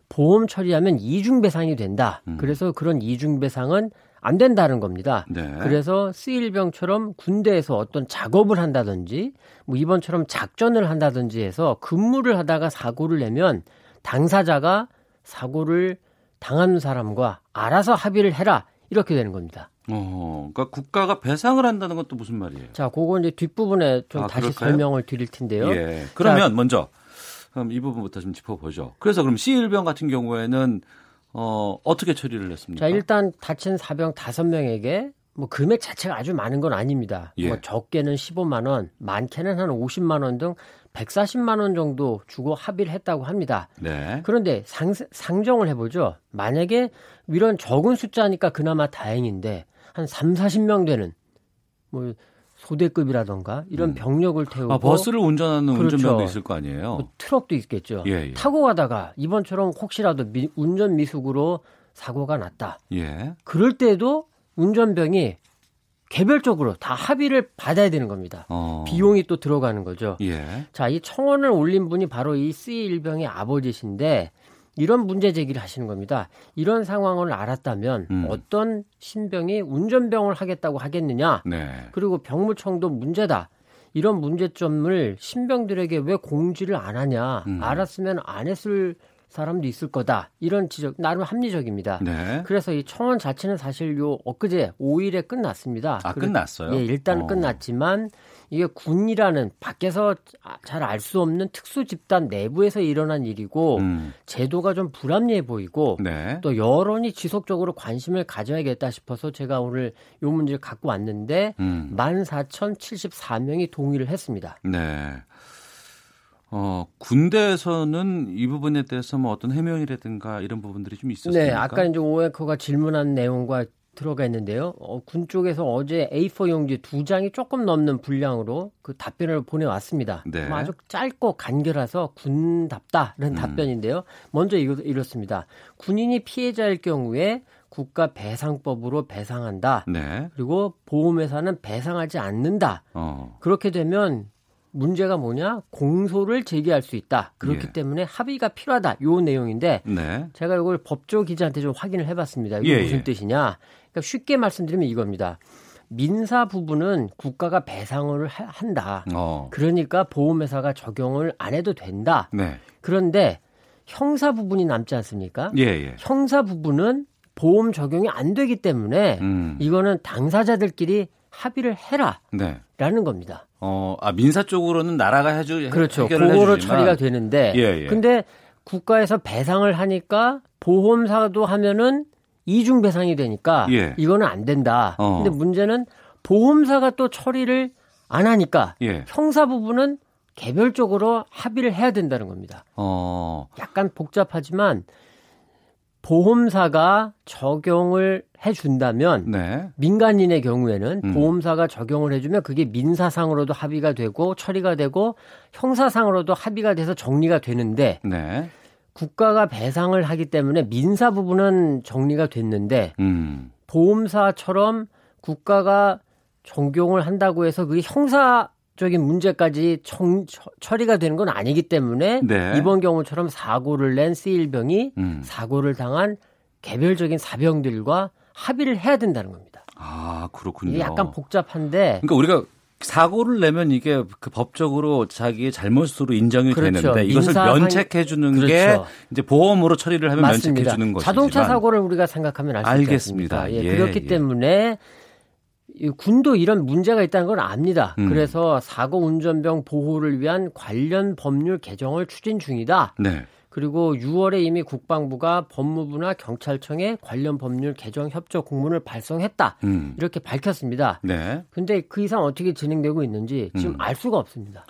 보험 처리하면 이중 배상이 된다. 음. 그래서 그런 이중 배상은 안 된다는 겁니다. 네. 그래서 쓰일병처럼 군대에서 어떤 작업을 한다든지 뭐 이번처럼 작전을 한다든지 해서 근무를 하다가 사고를 내면 당사자가 사고를 당한 사람과 알아서 합의를 해라 이렇게 되는 겁니다. 어, 그러니까 국가가 배상을 한다는 건또 무슨 말이에요? 자, 그거 이제 뒷부분에 좀 아, 다시 그럴까요? 설명을 드릴 텐데요. 예. 그러면 먼저 그럼 이 부분부터 좀 짚어보죠. 그래서 그럼 C1병 같은 경우에는 어, 어떻게 처리를 했습니까? 자, 일단 다친 사병 다섯 명에게 뭐 금액 자체가 아주 많은 건 아닙니다. 예. 뭐 적게는 15만 원, 많게는 한 50만 원 등 140만 원 정도 주고 합의를 했다고 합니다. 네. 그런데 상, 상정을 해보죠. 만약에 이런 적은 숫자니까 그나마 다행인데 한 3, 40명 되는 뭐 소대급이라던가 이런 음. 병력을 태우고 아, 버스를 운전하는 그렇죠. 운전병도 있을 거 아니에요. 뭐 트럭도 있겠죠. 예, 예. 타고 가다가 이번처럼 혹시라도 미- 운전 미숙으로 사고가 났다. 예. 그럴 때도 운전병이 개별적으로 다 합의를 받아야 되는 겁니다. 어. 비용이 또 들어가는 거죠. 예. 자, 이 청원을 올린 분이 바로 이 C1병의 아버지신데 이런 문제 제기를 하시는 겁니다. 이런 상황을 알았다면 음. 어떤 신병이 운전병을 하겠다고 하겠느냐? 네. 그리고 병무청도 문제다. 이런 문제점을 신병들에게 왜 공지를 안 하냐? 음. 알았으면 안 했을 사람도 있을 거다. 이런 지적 나름 합리적입니다. 네. 그래서 이 청원 자체는 사실 요 엊그제 5일에 끝났습니다. 아, 그래- 끝났어요? 예, 일단 어. 끝났지만 이게 군이라는 밖에서 잘 알 수 없는 특수 집단 내부에서 일어난 일이고 음. 제도가 좀 불합리해 보이고 네. 또 여론이 지속적으로 관심을 가져야겠다 싶어서 제가 오늘 요 문제를 갖고 왔는데 음. 14,074명이 동의를 했습니다. 네. 어, 군대에서는 이 부분에 대해서 뭐 어떤 해명이라든가 이런 부분들이 좀 있었습니까? 네, 아까 이제 오에커가 질문한 내용과 들어가 있는데요. 어, 군 쪽에서 어제 A4 용지 두 장이 조금 넘는 분량으로 그 답변을 보내왔습니다. 네. 뭐 아주 짧고 간결해서 군답다는 음. 답변인데요. 먼저 이거 이렇습니다. 군인이 피해자일 경우에 국가 배상법으로 배상한다. 네. 그리고 보험회사는 배상하지 않는다. 어. 그렇게 되면 문제가 뭐냐? 공소를 제기할 수 있다. 그렇기 예. 때문에 합의가 필요하다. 요 내용인데 네. 제가 이걸 법조 기자한테 좀 확인을 해봤습니다. 이게 예, 무슨 예. 뜻이냐? 그러니까 쉽게 말씀드리면 이겁니다. 민사 부분은 국가가 배상을 하- 한다. 어. 그러니까 보험회사가 적용을 안 해도 된다. 네. 그런데 형사 부분이 남지 않습니까? 예, 예. 형사 부분은 보험 적용이 안 되기 때문에 음. 이거는 당사자들끼리 합의를 해라 라는 네. 겁니다. 어, 아, 민사 쪽으로는 나라가 해주 그렇죠. 그거로 처리가 되는데 예, 예. 근데 국가에서 배상을 하니까 보험사도 하면은 이중 배상이 되니까 예. 이거는 안 된다. 어. 근데 문제는 보험사가 또 처리를 안 하니까 예. 형사 부분은 개별적으로 합의를 해야 된다는 겁니다. 어. 약간 복잡하지만 보험사가 적용을 해준다면 네. 민간인의 경우에는 음. 보험사가 적용을 해주면 그게 민사상으로도 합의가 되고 처리가 되고 형사상으로도 합의가 돼서 정리가 되는데 네. 국가가 배상을 하기 때문에 민사 부분은 정리가 됐는데 음. 보험사처럼 국가가 적용을 한다고 해서 그게 형사 적인 문제까지 청, 처, 처리가 되는 건 아니기 때문에 네. 이번 경우처럼 사고를 낸 C1병이 음. 사고를 당한 개별적인 사병들과 합의를 해야 된다는 겁니다. 아, 그렇군요. 이게 약간 복잡한데 그러니까 우리가 사고를 내면 이게 그 법적으로 자기의 잘못으로 인정이 그렇죠. 되는데 이것을 민사상- 면책해 주는 게 그렇죠. 이제 보험으로 처리를 하면 면책해 맞습니다. 주는 것이지만 자동차 사고를 우리가 생각하면 알 수. 않습니까? 예, 예, 그렇기 예. 때문에 이 군도 이런 문제가 있다는 걸 압니다. 음. 그래서 사고 운전병 보호를 위한 관련 법률 개정을 추진 중이다. 네. 그리고 6월에 이미 국방부가 법무부나 경찰청에 관련 법률 개정 협조 공문을 발송했다. 음. 이렇게 밝혔습니다. 네. 근데 그 이상 어떻게 진행되고 있는지 지금 음. 알 수가 없습니다.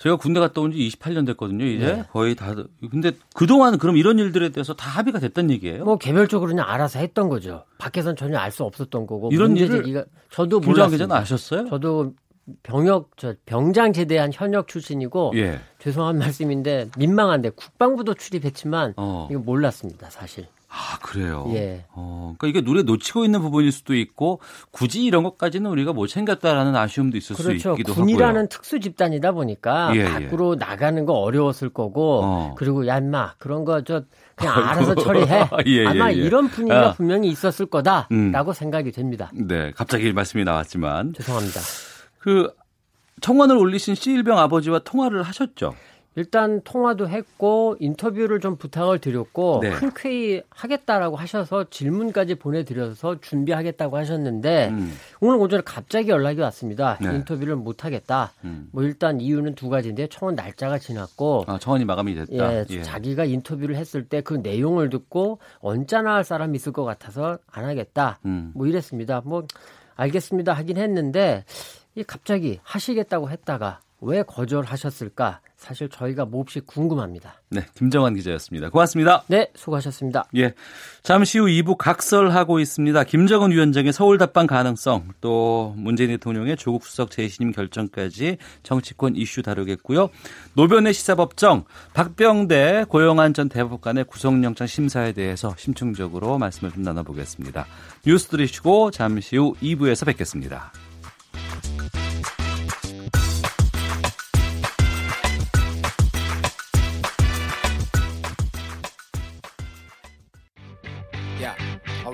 제가 군대 갔다 온 지 28년 됐거든요, 이제. 네. 거의 다 근데 그동안 그럼 이런 일들에 대해서 다 합의가 됐던 얘기예요? 뭐 개별적으로 그냥 알아서 했던 거죠. 밖에선 전혀 알 수 없었던 거고 이런 일을 제기가 저도 몰랐습니다. 아셨어요? 저도 병역 저 병장 제대한 현역 출신이고 예. 죄송한 말씀인데 민망한데 국방부도 출입했지만 어. 이거 몰랐습니다 사실. 아, 그래요. 예. 어, 그러니까 이게 눈에 놓치고 있는 부분일 수도 있고 굳이 이런 것까지는 우리가 못 챙겼다라는 아쉬움도 있을 그렇죠. 수 있기도 군이라는 하고요. 특수 집단이다 보니까 예, 예. 밖으로 나가는 거 어려웠을 거고 어. 그리고 야 인마 그런 거 저 그냥 알아서 처리해. 예, 예, 아마 예. 이런 분위기가 아. 분명히 있었을 거다라고 음. 생각이 됩니다. 네, 갑자기 말씀이 나왔지만 죄송합니다. 그 청원을 올리신 C1병 아버지와 통화를 하셨죠? 일단 통화도 했고 인터뷰를 좀 부탁을 드렸고 네. 흔쾌히 하겠다라고 하셔서 질문까지 보내드려서 준비하겠다고 하셨는데 음. 오늘 오전에 갑자기 연락이 왔습니다. 네. 인터뷰를 못 하겠다. 음. 뭐 일단 이유는 두 가지인데 청원 날짜가 지났고 아, 청원이 마감이 됐다. 예, 자기가 인터뷰를 했을 때 그 내용을 듣고 언짢아 할 사람이 있을 것 같아서 안 하겠다. 음. 뭐 이랬습니다. 뭐 알겠습니다 하긴 했는데 이 갑자기 하시겠다고 했다가 왜 거절하셨을까? 사실 저희가 몹시 궁금합니다. 네, 김정환 기자였습니다. 고맙습니다. 네, 수고하셨습니다. 예. 잠시 후 2부 각설하고 있습니다. 김정은 위원장의 서울 답방 가능성, 또 문재인 대통령의 조국 수석 재신임 결정까지 정치권 이슈 다루겠고요. 노변의 시사법정, 박병대, 고영한 전 대법관의 구속영장 심사에 대해서 심층적으로 말씀을 좀 나눠보겠습니다. 뉴스 들으시고 잠시 후 2부에서 뵙겠습니다.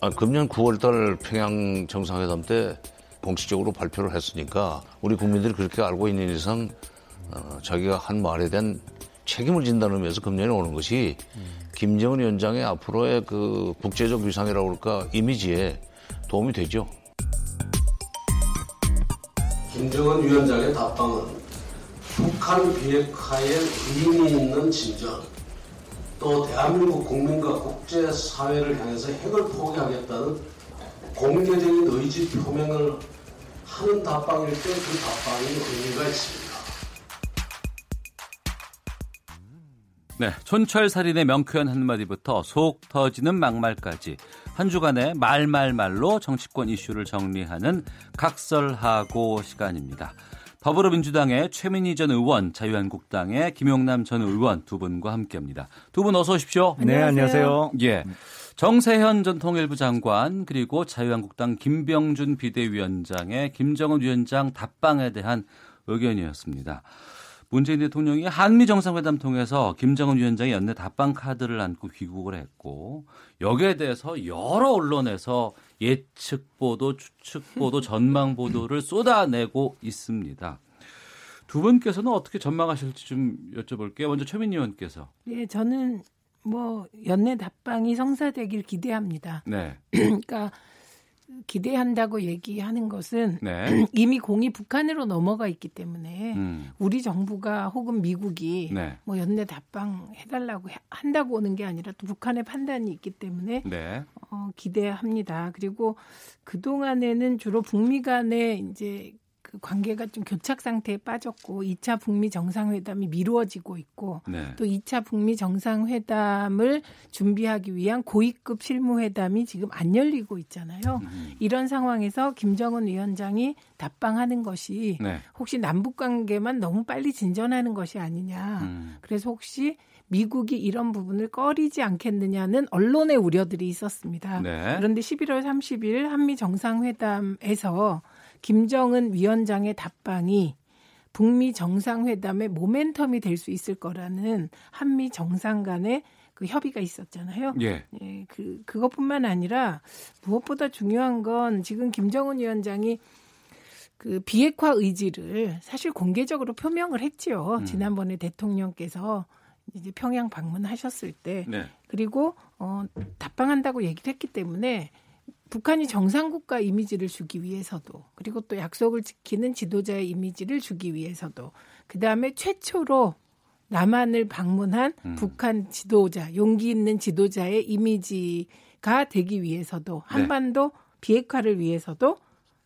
아, 금년 9월달 평양 정상회담 때 공식적으로 발표를 했으니까 우리 국민들이 그렇게 알고 있는 이상 어, 자기가 한 말에 대한 책임을 진다는 의미에서 금년에 오는 것이 김정은 위원장의 앞으로의 그 국제적 위상이라고 할까 이미지에 도움이 되죠. 김정은 위원장의 답방은 북한 비핵화에 의미 있는 진전, 또 대한민국 국민과 국제사회를 향해서 핵을 포기하겠다는 공개적인 의지 표명을 하는 답방일 때 그 답방이 의미가 있습니다. 네, 촌철살인의 명쾌한 한마디부터 속 터지는 막말까지 한 주간의 말말말로 정치권 이슈를 정리하는 각설하고 시간입니다. 더불어민주당의 최민희 전 의원, 자유한국당의 김용남 전 의원 두 분과 함께합니다. 두 분 어서 오십시오. 네, 안녕하세요. 예. 정세현 전 통일부 장관 그리고 자유한국당 김병준 비대위원장의 김정은 위원장 답방에 대한 의견이었습니다. 문재인 대통령이 한미 정상회담 통해서 김정은 위원장이 연내 답방 카드를 안고 귀국을 했고 여기에 대해서 여러 언론에서 예측 보도, 추측 보도, 전망 보도를 쏟아내고 있습니다. 두 분께서는 어떻게 전망하실지 좀 여쭤볼게요. 먼저 최민희 의원께서. 네, 저는 뭐 연내 답방이 성사되길 기대합니다. 네. 그러니까 기대한다고 얘기하는 것은 네. 이미 공이 북한으로 넘어가 있기 때문에 음. 우리 정부가 혹은 미국이 네. 뭐 연내 답방 해달라고 해- 한다고 오는 게 아니라 또 북한의 판단이 있기 때문에 네. 어, 기대합니다. 그리고 그 동안에는 주로 북미 간의 이제 그 관계가 좀 교착 상태에 빠졌고 2차 북미 정상회담이 미루어지고 있고 네. 또 2차 북미 정상회담을 준비하기 위한 고위급 실무회담이 지금 안 열리고 있잖아요. 음. 이런 상황에서 김정은 위원장이 답방하는 것이 네. 혹시 남북 관계만 너무 빨리 진전하는 것이 아니냐. 음. 그래서 혹시 미국이 이런 부분을 꺼리지 않겠느냐는 언론의 우려들이 있었습니다. 네. 그런데 11월 30일 한미 정상회담에서 김정은 위원장의 답방이 북미 정상회담의 모멘텀이 될 수 있을 거라는 한미 정상 간의 그 협의가 있었잖아요. 예. 예, 그 그것뿐만 아니라 무엇보다 중요한 건 지금 김정은 위원장이 그 비핵화 의지를 사실 공개적으로 표명을 했지요. 음. 지난번에 대통령께서 이제 평양 방문하셨을 때 네. 그리고 어 답방한다고 얘기를 했기 때문에 북한이 정상국가 이미지를 주기 위해서도 그리고 또 약속을 지키는 지도자의 이미지를 주기 위해서도 그 다음에 최초로 남한을 방문한 음. 북한 지도자 용기 있는 지도자의 이미지가 되기 위해서도 한반도 비핵화를 위해서도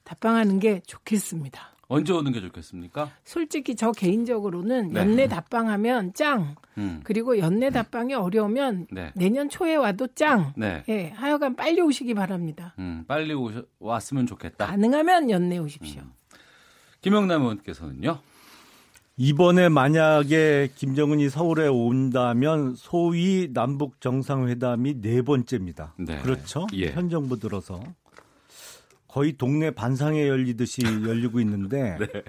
답방하는 게 좋겠습니다. 언제 오는 게 좋겠습니까? 솔직히 저 개인적으로는 네. 연내 답방하면 짱 음. 그리고 연내 답방이 어려우면 네. 내년 초에 와도 짱. 네. 예, 하여간 빨리 오시기 바랍니다. 음, 빨리 오셔, 왔으면 좋겠다. 가능하면 연내 오십시오. 음. 김영남 의원께서는요. 이번에 만약에 김정은이 서울에 온다면 소위 남북 정상회담이 네 번째입니다. 네. 그렇죠? 예. 현 정부 들어서 거의 동네 반상회 열리듯이 열리고 있는데 네.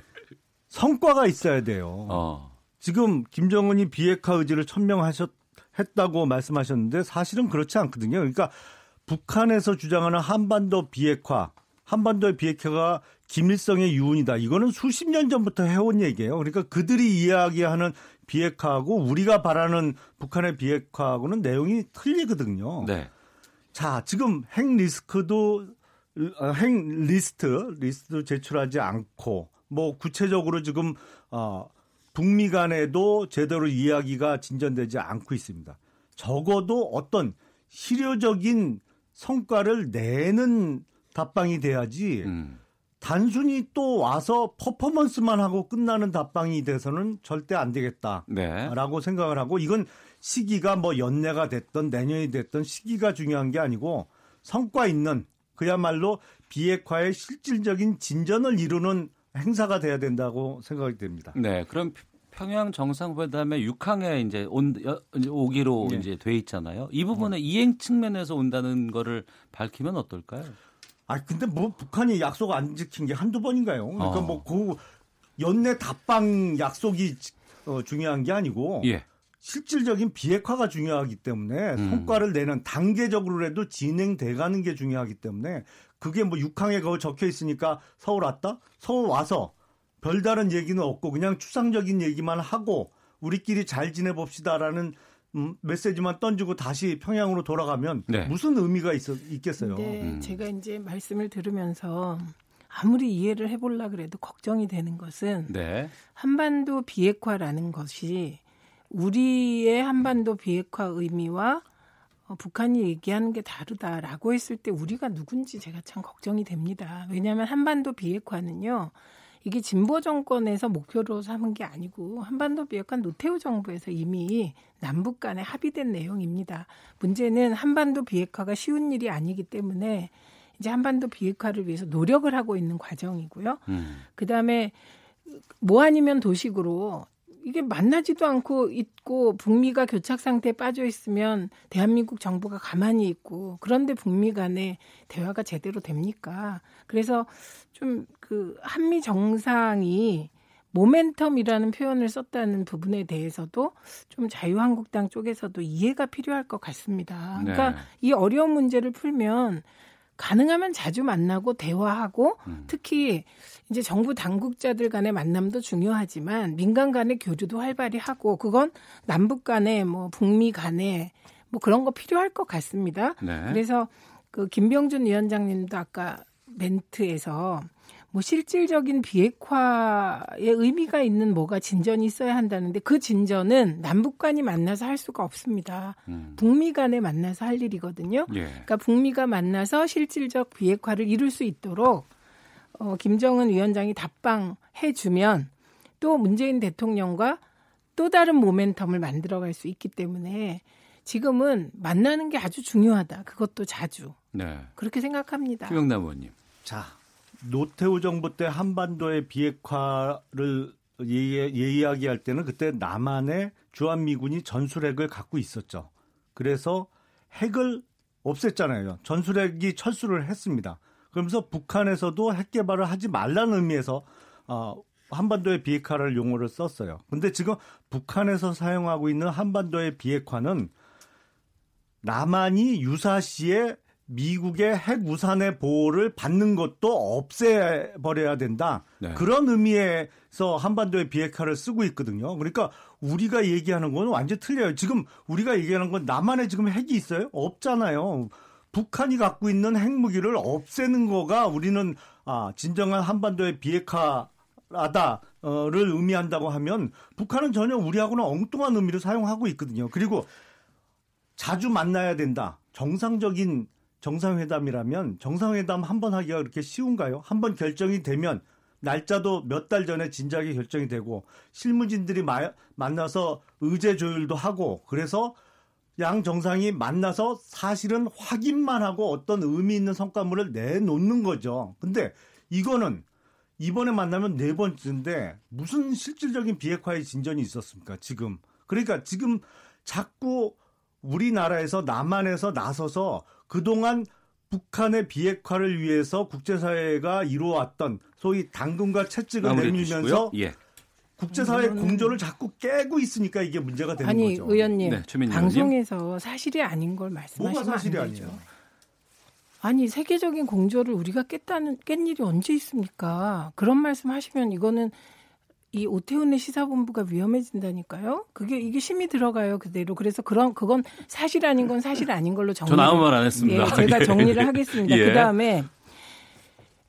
성과가 있어야 돼요. 어. 지금 김정은이 비핵화 의지를 천명하셨 했다고 말씀하셨는데 사실은 그렇지 않거든요. 그러니까 북한에서 주장하는 한반도 비핵화, 한반도의 비핵화가 김일성의 유운이다. 이거는 수십 년 전부터 해온 얘기예요. 그러니까 그들이 이야기하는 비핵화하고 우리가 바라는 북한의 비핵화하고는 내용이 틀리거든요. 네. 자, 지금 핵 리스트도 어, 핵 리스트 리스트도 제출하지 않고 뭐 구체적으로 지금 어 북미 간에도 제대로 이야기가 진전되지 않고 있습니다. 적어도 어떤 실효적인 성과를 내는 답방이 돼야지 음. 단순히 또 와서 퍼포먼스만 하고 끝나는 답방이 돼서는 절대 안 되겠다라고 네. 생각을 하고 이건 시기가 뭐 연내가 됐던 내년이 됐던 시기가 중요한 게 아니고 성과 있는 그야말로 비핵화의 실질적인 진전을 이루는 행사가 돼야 된다고 생각이 됩니다. 네. 그럼 평양 정상회담에 6항에 이제 온 오기로 네. 이제 돼 있잖아요. 이 부분에 이행 측면에서 온다는 거를 밝히면 어떨까요? 아 근데 뭐 북한이 약속 안 지킨 게 한두 번인가요? 그러니까 어. 뭐그 연내 답방 약속이 어, 중요한 게 아니고 예. 실질적인 비핵화가 중요하기 때문에 음. 성과를 내는 단계적으로라도 진행돼 가는 게 중요하기 때문에 그게 뭐 6항에 그거 적혀 있으니까 서울 왔다? 서울 와서 별다른 얘기는 없고 그냥 추상적인 얘기만 하고 우리끼리 잘 지내봅시다라는 음, 메시지만 던지고 다시 평양으로 돌아가면 네. 무슨 의미가 있, 있겠어요? 근데 음. 제가 이제 말씀을 들으면서 아무리 이해를 해보려 그래도 걱정이 되는 것은 네. 한반도 비핵화라는 것이 우리의 한반도 비핵화 의미와 어, 북한이 얘기하는 게 다르다라고 했을 때 우리가 누군지 제가 참 걱정이 됩니다. 왜냐하면 한반도 비핵화는요. 이게 진보 정권에서 목표로 삼은 게 아니고 한반도 비핵화 노태우 정부에서 이미 남북 간에 합의된 내용입니다. 문제는 한반도 비핵화가 쉬운 일이 아니기 때문에 이제 한반도 비핵화를 위해서 노력을 하고 있는 과정이고요. 음. 그다음에 뭐 아니면 도식으로 이게 만나지도 않고 있고 북미가 교착 상태에 빠져 있으면 대한민국 정부가 가만히 있고 그런데 북미 간에 대화가 제대로 됩니까? 그래서 좀 그 한미 정상이 모멘텀이라는 표현을 썼다는 부분에 대해서도 좀 자유한국당 쪽에서도 이해가 필요할 것 같습니다. 그러니까 네. 이 어려운 문제를 풀면 가능하면 자주 만나고 대화하고 음. 특히 이제 정부 당국자들 간의 만남도 중요하지만 민간 간의 교류도 활발히 하고 그건 남북 간에 뭐 북미 간에 뭐 그런 거 필요할 것 같습니다. 네. 그래서 그 김병준 위원장님도 아까 멘트에서 뭐 실질적인 비핵화의 의미가 있는 뭐가 진전이 있어야 한다는데 그 진전은 남북 간이 만나서 할 수가 없습니다. 음. 북미 간에 만나서 할 일이거든요. 예. 그러니까 북미가 만나서 실질적 비핵화를 이룰 수 있도록 어, 김정은 위원장이 답방해 주면 또 문재인 대통령과 또 다른 모멘텀을 만들어갈 수 있기 때문에 지금은 만나는 게 아주 중요하다. 그것도 자주 네. 그렇게 생각합니다. 김영남 의원님. 자, 노태우 정부 때 한반도의 비핵화를 예, 이야기할 때는 그때 남한의 주한미군이 전술핵을 갖고 있었죠. 그래서 핵을 없앴잖아요. 전술핵이 철수를 했습니다. 그러면서 북한에서도 핵 개발을 하지 말라는 의미에서 어, 한반도의 비핵화를 용어를 썼어요. 근데 지금 북한에서 사용하고 있는 한반도의 비핵화는 남한이 유사시에 미국의 핵 우산의 보호를 받는 것도 없애버려야 된다. 네. 그런 의미에서 한반도의 비핵화를 쓰고 있거든요. 그러니까 우리가 얘기하는 건 완전 틀려요. 지금 우리가 얘기하는 건 남한에 지금 핵이 있어요? 없잖아요. 북한이 갖고 있는 핵무기를 없애는 거가 우리는 아, 진정한 한반도의 비핵화라다를 의미한다고 하면 북한은 전혀 우리하고는 엉뚱한 의미를 사용하고 있거든요. 그리고 자주 만나야 된다. 정상적인 정상회담이라면 정상회담 한 번 하기가 그렇게 쉬운가요? 한 번 결정이 되면 날짜도 몇 달 전에 진작에 결정이 되고 실무진들이 마, 만나서 의제 조율도 하고 그래서 양 정상이 만나서 사실은 확인만 하고 어떤 의미 있는 성과물을 내놓는 거죠. 근데 이거는 이번에 만나면 네 번째인데 무슨 실질적인 비핵화의 진전이 있었습니까? 지금. 그러니까 지금 자꾸 우리나라에서 남한에서 나서서 그동안 북한의 비핵화를 위해서 국제사회가 이루어왔던 소위 당근과 채찍을 내밀면서. 예. 국제사회 음. 공조를 자꾸 깨고 있으니까 이게 문제가 되는 아니 거죠. 의원님 네, 최민희 방송에서 사실이 아닌 걸 말씀하시면 뭐가 사실이 안 되죠. 아니에요? 아니 세계적인 공조를 우리가 깼다는 깬 일이 언제 있습니까? 그런 말씀하시면 이거는 이 오태훈의 시사본부가 위험해진다니까요. 그게 이게 심이 들어가요 그대로. 그래서 그런 그건 사실 아닌 건 사실 아닌 걸로 정리. 전 아무 말 안 했습니다. 예, 제가 예. 정리를 하겠습니다. 예. 그 다음에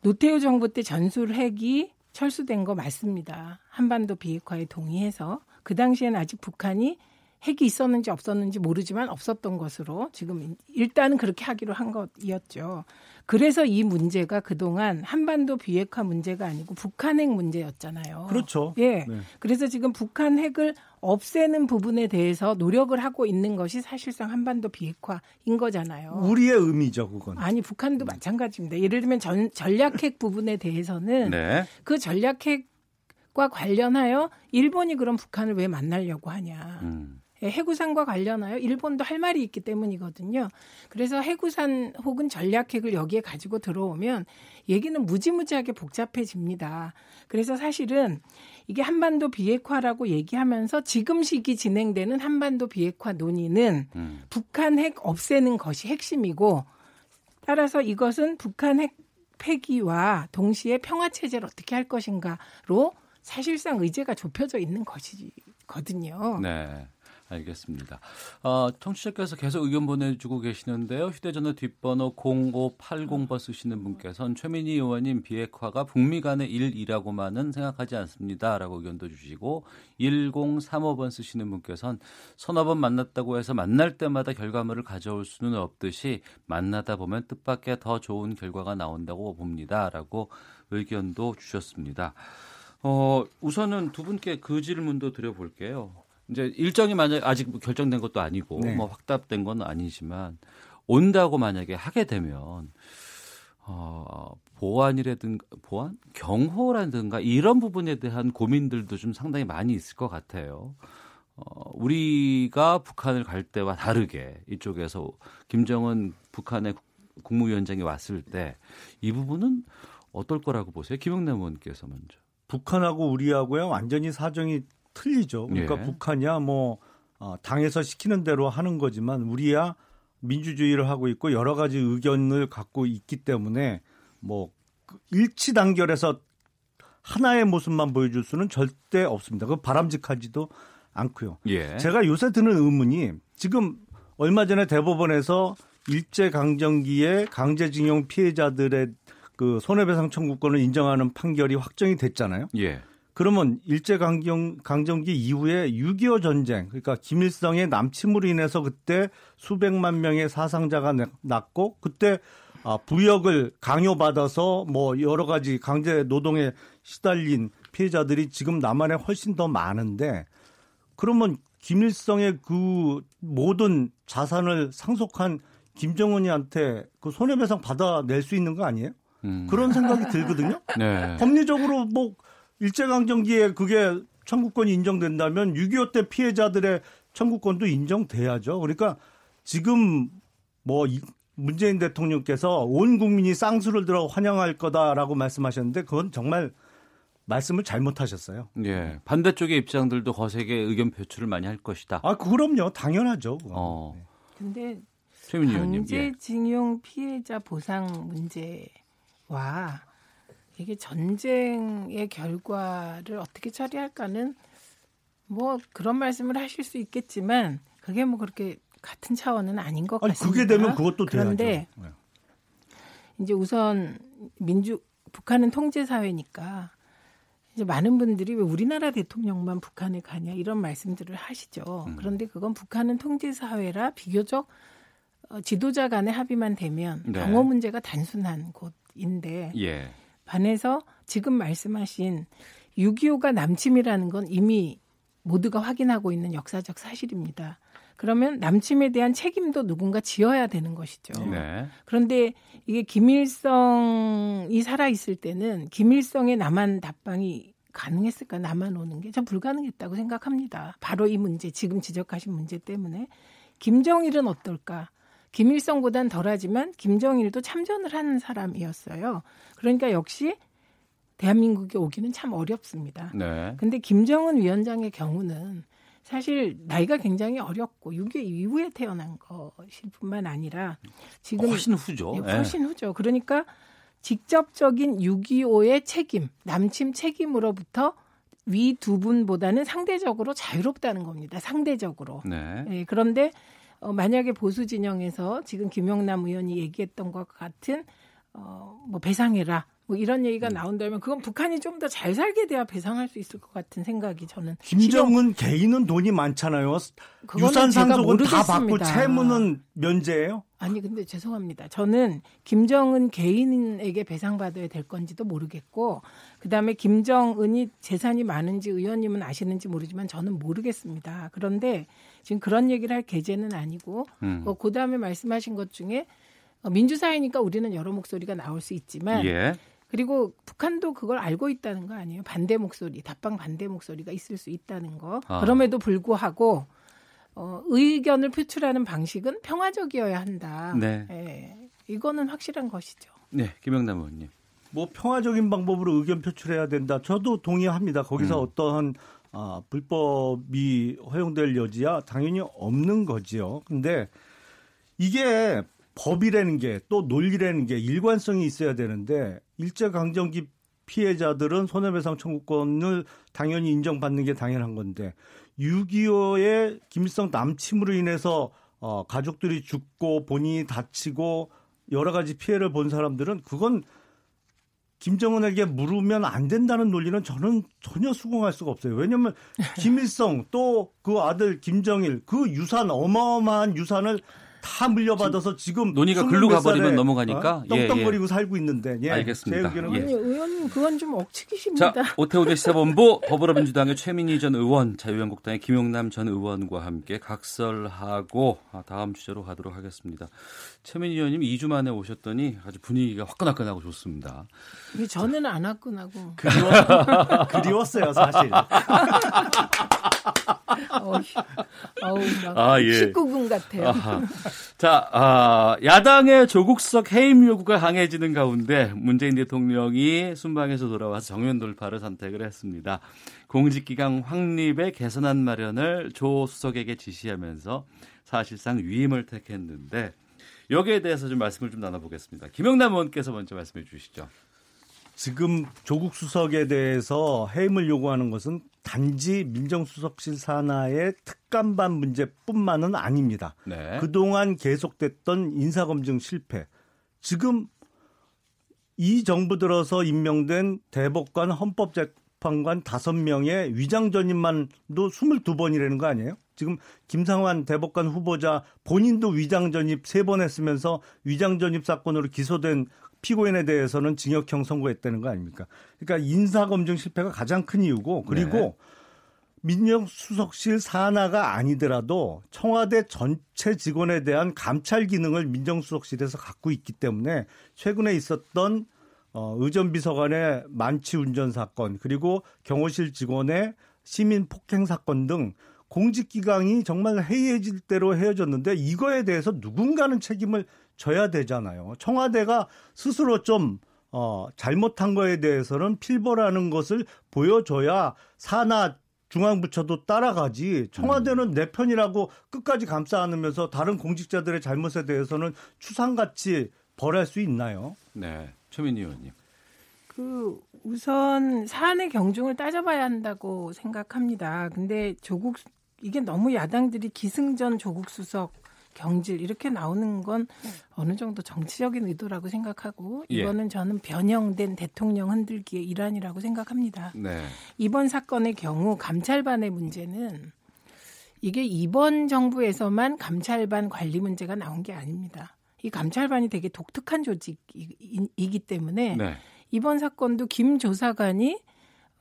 노태우 정부 때 전술핵이 철수된 거 맞습니다. 한반도 비핵화에 동의해서 그 당시에는 아직 북한이 핵이 있었는지 없었는지 모르지만 없었던 것으로 지금 일단은 그렇게 하기로 한 것이었죠. 그래서 이 문제가 그동안 한반도 비핵화 문제가 아니고 북한 핵 문제였잖아요. 그렇죠. 예. 네. 그래서 지금 북한 핵을 없애는 부분에 대해서 노력을 하고 있는 것이 사실상 한반도 비핵화인 거잖아요. 우리의 의미죠, 그건. 아니 북한도 마찬가지입니다. 예를 들면 전, 전략핵 부분에 대해서는 네. 그 전략핵 과 관련하여 일본이 그럼 북한을 왜 만나려고 하냐. 음. 예, 해구산과 관련하여 일본도 할 말이 있기 때문이거든요. 그래서 해구산 혹은 전략핵을 여기에 가지고 들어오면 얘기는 무지무지하게 복잡해집니다. 그래서 사실은 이게 한반도 비핵화라고 얘기하면서 지금 시기 진행되는 한반도 비핵화 논의는 음. 북한 핵 없애는 것이 핵심이고 따라서 이것은 북한 핵 폐기와 동시에 평화 체제를 어떻게 할 것인가로 사실상 의제가 좁혀져 있는 것이거든요. 네. 알겠습니다. 어, 청취자께서 계속 의견 보내주고 계시는데요. 휴대전화 뒷번호 0580번 쓰시는 분께서는 최민희 의원님 비핵화가 북미 간의 일이라고만은 생각하지 않습니다. 라고 의견도 주시고 1035번 쓰시는 분께서는 서너 번 만났다고 해서 만날 때마다 결과물을 가져올 수는 없듯이 만나다 보면 뜻밖의 더 좋은 결과가 나온다고 봅니다. 라고 의견도 주셨습니다. 어, 우선은 두 분께 그 질문도 드려볼게요. 이제 일정이 만약 아직 뭐 결정된 것도 아니고 네. 뭐 확답된 건 아니지만 온다고 만약에 하게 되면 어, 보안이라든가 보안 경호라든가 이런 부분에 대한 고민들도 좀 상당히 많이 있을 것 같아요. 어, 우리가 북한을 갈 때와 다르게 이쪽에서 김정은 북한의 국- 국무위원장이 왔을 때 이 부분은 어떨 거라고 보세요? 김영남 의원께서 먼저. 북한하고 우리하고야 완전히 사정이 틀리죠. 그러니까 예. 북한이야 뭐 어, 당에서 시키는 대로 하는 거지만 우리야 민주주의를 하고 있고 여러 가지 의견을 갖고 있기 때문에 뭐 일치 단결해서 하나의 모습만 보여줄 수는 절대 없습니다. 그 바람직하지도 않고요. 예. 제가 요새 드는 의문이 지금 얼마 전에 대법원에서 일제 강점기의 강제징용 피해자들의 그 손해배상 청구권을 인정하는 판결이 확정이 됐잖아요. 예. 그러면 일제 강경 강점기 이후에 6.25 전쟁 그러니까 김일성의 남침으로 인해서 그때 수백만 명의 사상자가 났고 그때 아, 부역을 강요받아서 뭐 여러 가지 강제 노동에 시달린 피해자들이 지금 남한에 훨씬 더 많은데 그러면 김일성의 그 모든 자산을 상속한 김정은이한테 그 손해배상 받아낼 수 있는 거 아니에요? 음. 그런 생각이 들거든요. 네. 법리적으로 뭐 일제강점기에 그게 청구권이 인정된다면 6.25 때 피해자들의 청구권도 인정돼야죠. 그러니까 지금 뭐 문재인 대통령께서 온 국민이 쌍수를 들어 환영할 거다라고 말씀하셨는데 그건 정말 말씀을 잘못하셨어요. 예. 반대쪽의 입장들도 거세게 의견 표출을 많이 할 것이다. 아, 그럼요. 당연하죠. 그건. 어. 근데 최민희 의원님. 예. 강제징용 피해자 보상 문제와 이게 전쟁의 결과를 어떻게 처리할까는 뭐 그런 말씀을 하실 수 있겠지만 그게 뭐 그렇게 같은 차원은 아닌 것 아니, 같습니다. 그게 되면 그것도 그런데 돼야죠. 네. 이제 우선 민주 북한은 통제 사회니까 이제 많은 분들이 왜 우리나라 대통령만 북한에 가냐 이런 말씀들을 하시죠. 음. 그런데 그건 북한은 통제 사회라 비교적 어, 지도자 간의 합의만 되면 네. 방어 문제가 단순한 곳인데 예. 반해서 지금 말씀하신 6.25가 남침이라는 건 이미 모두가 확인하고 있는 역사적 사실입니다. 그러면 남침에 대한 책임도 누군가 지어야 되는 것이죠. 네. 그런데 이게 김일성이 살아 있을 때는 김일성의 남한 답방이 가능했을까 남한 오는 게 전 불가능했다고 생각합니다. 바로 이 문제 지금 지적하신 문제 때문에 김정일은 어떨까? 김일성보단 덜하지만 김정일도 참전을 하는 사람이었어요. 그러니까 역시 대한민국에 오기는 참 어렵습니다. 네. 근데 김정은 위원장의 경우는 사실 나이가 굉장히 어렸고 6.25 이후에 태어난 것일 뿐만 아니라 지금 훨씬 후죠. 예, 훨씬 후죠. 그러니까 직접적인 6.25의 책임, 남침 책임으로부터 위 두 분보다는 상대적으로 자유롭다는 겁니다. 상대적으로. 네. 예, 그런데 어, 만약에 보수 진영에서 지금 김영남 의원이 얘기했던 것 같은 어, 뭐 배상해라 뭐 이런 얘기가 음. 나온다면 그건 북한이 좀 더 잘 살게 돼야 배상할 수 있을 것 같은 생각이 저는 김정은 개인은 돈이 많잖아요. 유산 상속은 다 받고. 채무는 면제예요. 아니 근데 죄송합니다. 저는 김정은 개인에게 배상받아야 될 건지도 모르겠고 그다음에 김정은이 재산이 많은지 의원님은 아시는지 모르지만 저는 모르겠습니다. 그런데 지금 그런 얘기를 할 계제는 아니고 음. 어, 그다음에 말씀하신 것 중에 어, 민주사회니까 우리는 여러 목소리가 나올 수 있지만 예. 그리고 북한도 그걸 알고 있다는 거 아니에요? 반대 목소리, 답방 반대 목소리가 있을 수 있다는 거. 아. 그럼에도 불구하고 어, 의견을 표출하는 방식은 평화적이어야 한다. 네. 예, 이거는 확실한 것이죠. 네, 김영남 의원님. 뭐 평화적인 방법으로 의견 표출해야 된다. 저도 동의합니다. 거기서 음. 어떠한 아, 불법이 허용될 여지야 당연히 없는 거지요. 근데 이게 법이라는 게 또 논리라는 게 일관성이 있어야 되는데 일제 강점기 피해자들은 손해배상 청구권을 당연히 인정받는 게 당연한 건데 6.25의 김일성 남침으로 인해서 어, 가족들이 죽고 본인이 다치고 여러 가지 피해를 본 사람들은 그건 김정은에게 물으면 안 된다는 논리는 저는 전혀 수긍할 수가 없어요. 왜냐하면 김일성 또 그 아들 김정일 그 유산 어마어마한 유산을 다 물려받아서 지금 논의가 글로 몇 가버리면 넘어가니까. 어? 예, 떵떵거리고 살고 있는데 예, 알겠습니다. 제 의견은 예. 아니 의원님 그건 좀 억측이십니다. 자, 오태훈의 시사본부 더불어민주당의 최민희 전 의원, 자유한국당의 김용남 전 의원과 함께 각설하고 아, 다음 주제로 가도록 하겠습니다. 최민희 의원님 2주 만에 오셨더니 아주 분위기가 화끈화끈하고 좋습니다. 저는 안 화끈하고 그리워, 그리웠어요 사실. 어우, 아, 예. 19금 같아요. 아하. 자, 아, 야당의 조국석 해임 요구가 강해지는 가운데 문재인 대통령이 순방에서 돌아와서 정면 돌파를 선택을 했습니다. 공직기강 확립의 개선안 마련을 조 수석에게 지시하면서 사실상 위임을 택했는데 여기에 대해서 좀 말씀을 좀 나눠보겠습니다. 김영남 의원께서 먼저 말씀해 주시죠. 지금 조국 수석에 대해서 해임을 요구하는 것은 단지 민정수석실 산하의 특감반 문제뿐만은 아닙니다. 네. 그동안 계속됐던 인사검증 실패. 지금 이 정부 들어서 임명된 대법관 헌법재판관 5명의 위장 전입만도 22번이라는 거 아니에요? 지금 김상환 대법관 후보자 본인도 위장 전입 3번 했으면서 위장 전입 사건으로 기소된 피고인에 대해서는 징역형 선고했다는 거 아닙니까? 그러니까 인사 검증 실패가 가장 큰 이유고 그리고 네. 민정수석실 산하가 아니더라도 청와대 전체 직원에 대한 감찰 기능을 민정수석실에서 갖고 있기 때문에 최근에 있었던 어, 의전비서관의 만취 운전 사건 그리고 경호실 직원의 시민 폭행 사건 등 공직기강이 정말 해이해질 대로 헤어졌는데 이거에 대해서 누군가는 책임을 져야 되잖아요. 청와대가 스스로 좀 어, 잘못한 거에 대해서는 필벌하는 것을 보여줘야 산하 중앙부처도 따라가지 청와대는 내 편이라고 끝까지 감싸 안으면서 다른 공직자들의 잘못에 대해서는 추상같이 벌할 수 있나요? 네, 최민희 의원님. 그 우선 사안의 경중을 따져봐야 한다고 생각합니다. 근데 조국 이게 너무 야당들이 기승전 조국 수석 경질 이렇게 나오는 건 어느 정도 정치적인 의도라고 생각하고 예. 이거는 저는 변형된 대통령 흔들기의 일환이라고 생각합니다. 네. 이번 사건의 경우 감찰반의 문제는 이게 이번 정부에서만 감찰반 관리 문제가 나온 게 아닙니다. 이 감찰반이 되게 독특한 조직이기 때문에 네. 이번 사건도 김 조사관이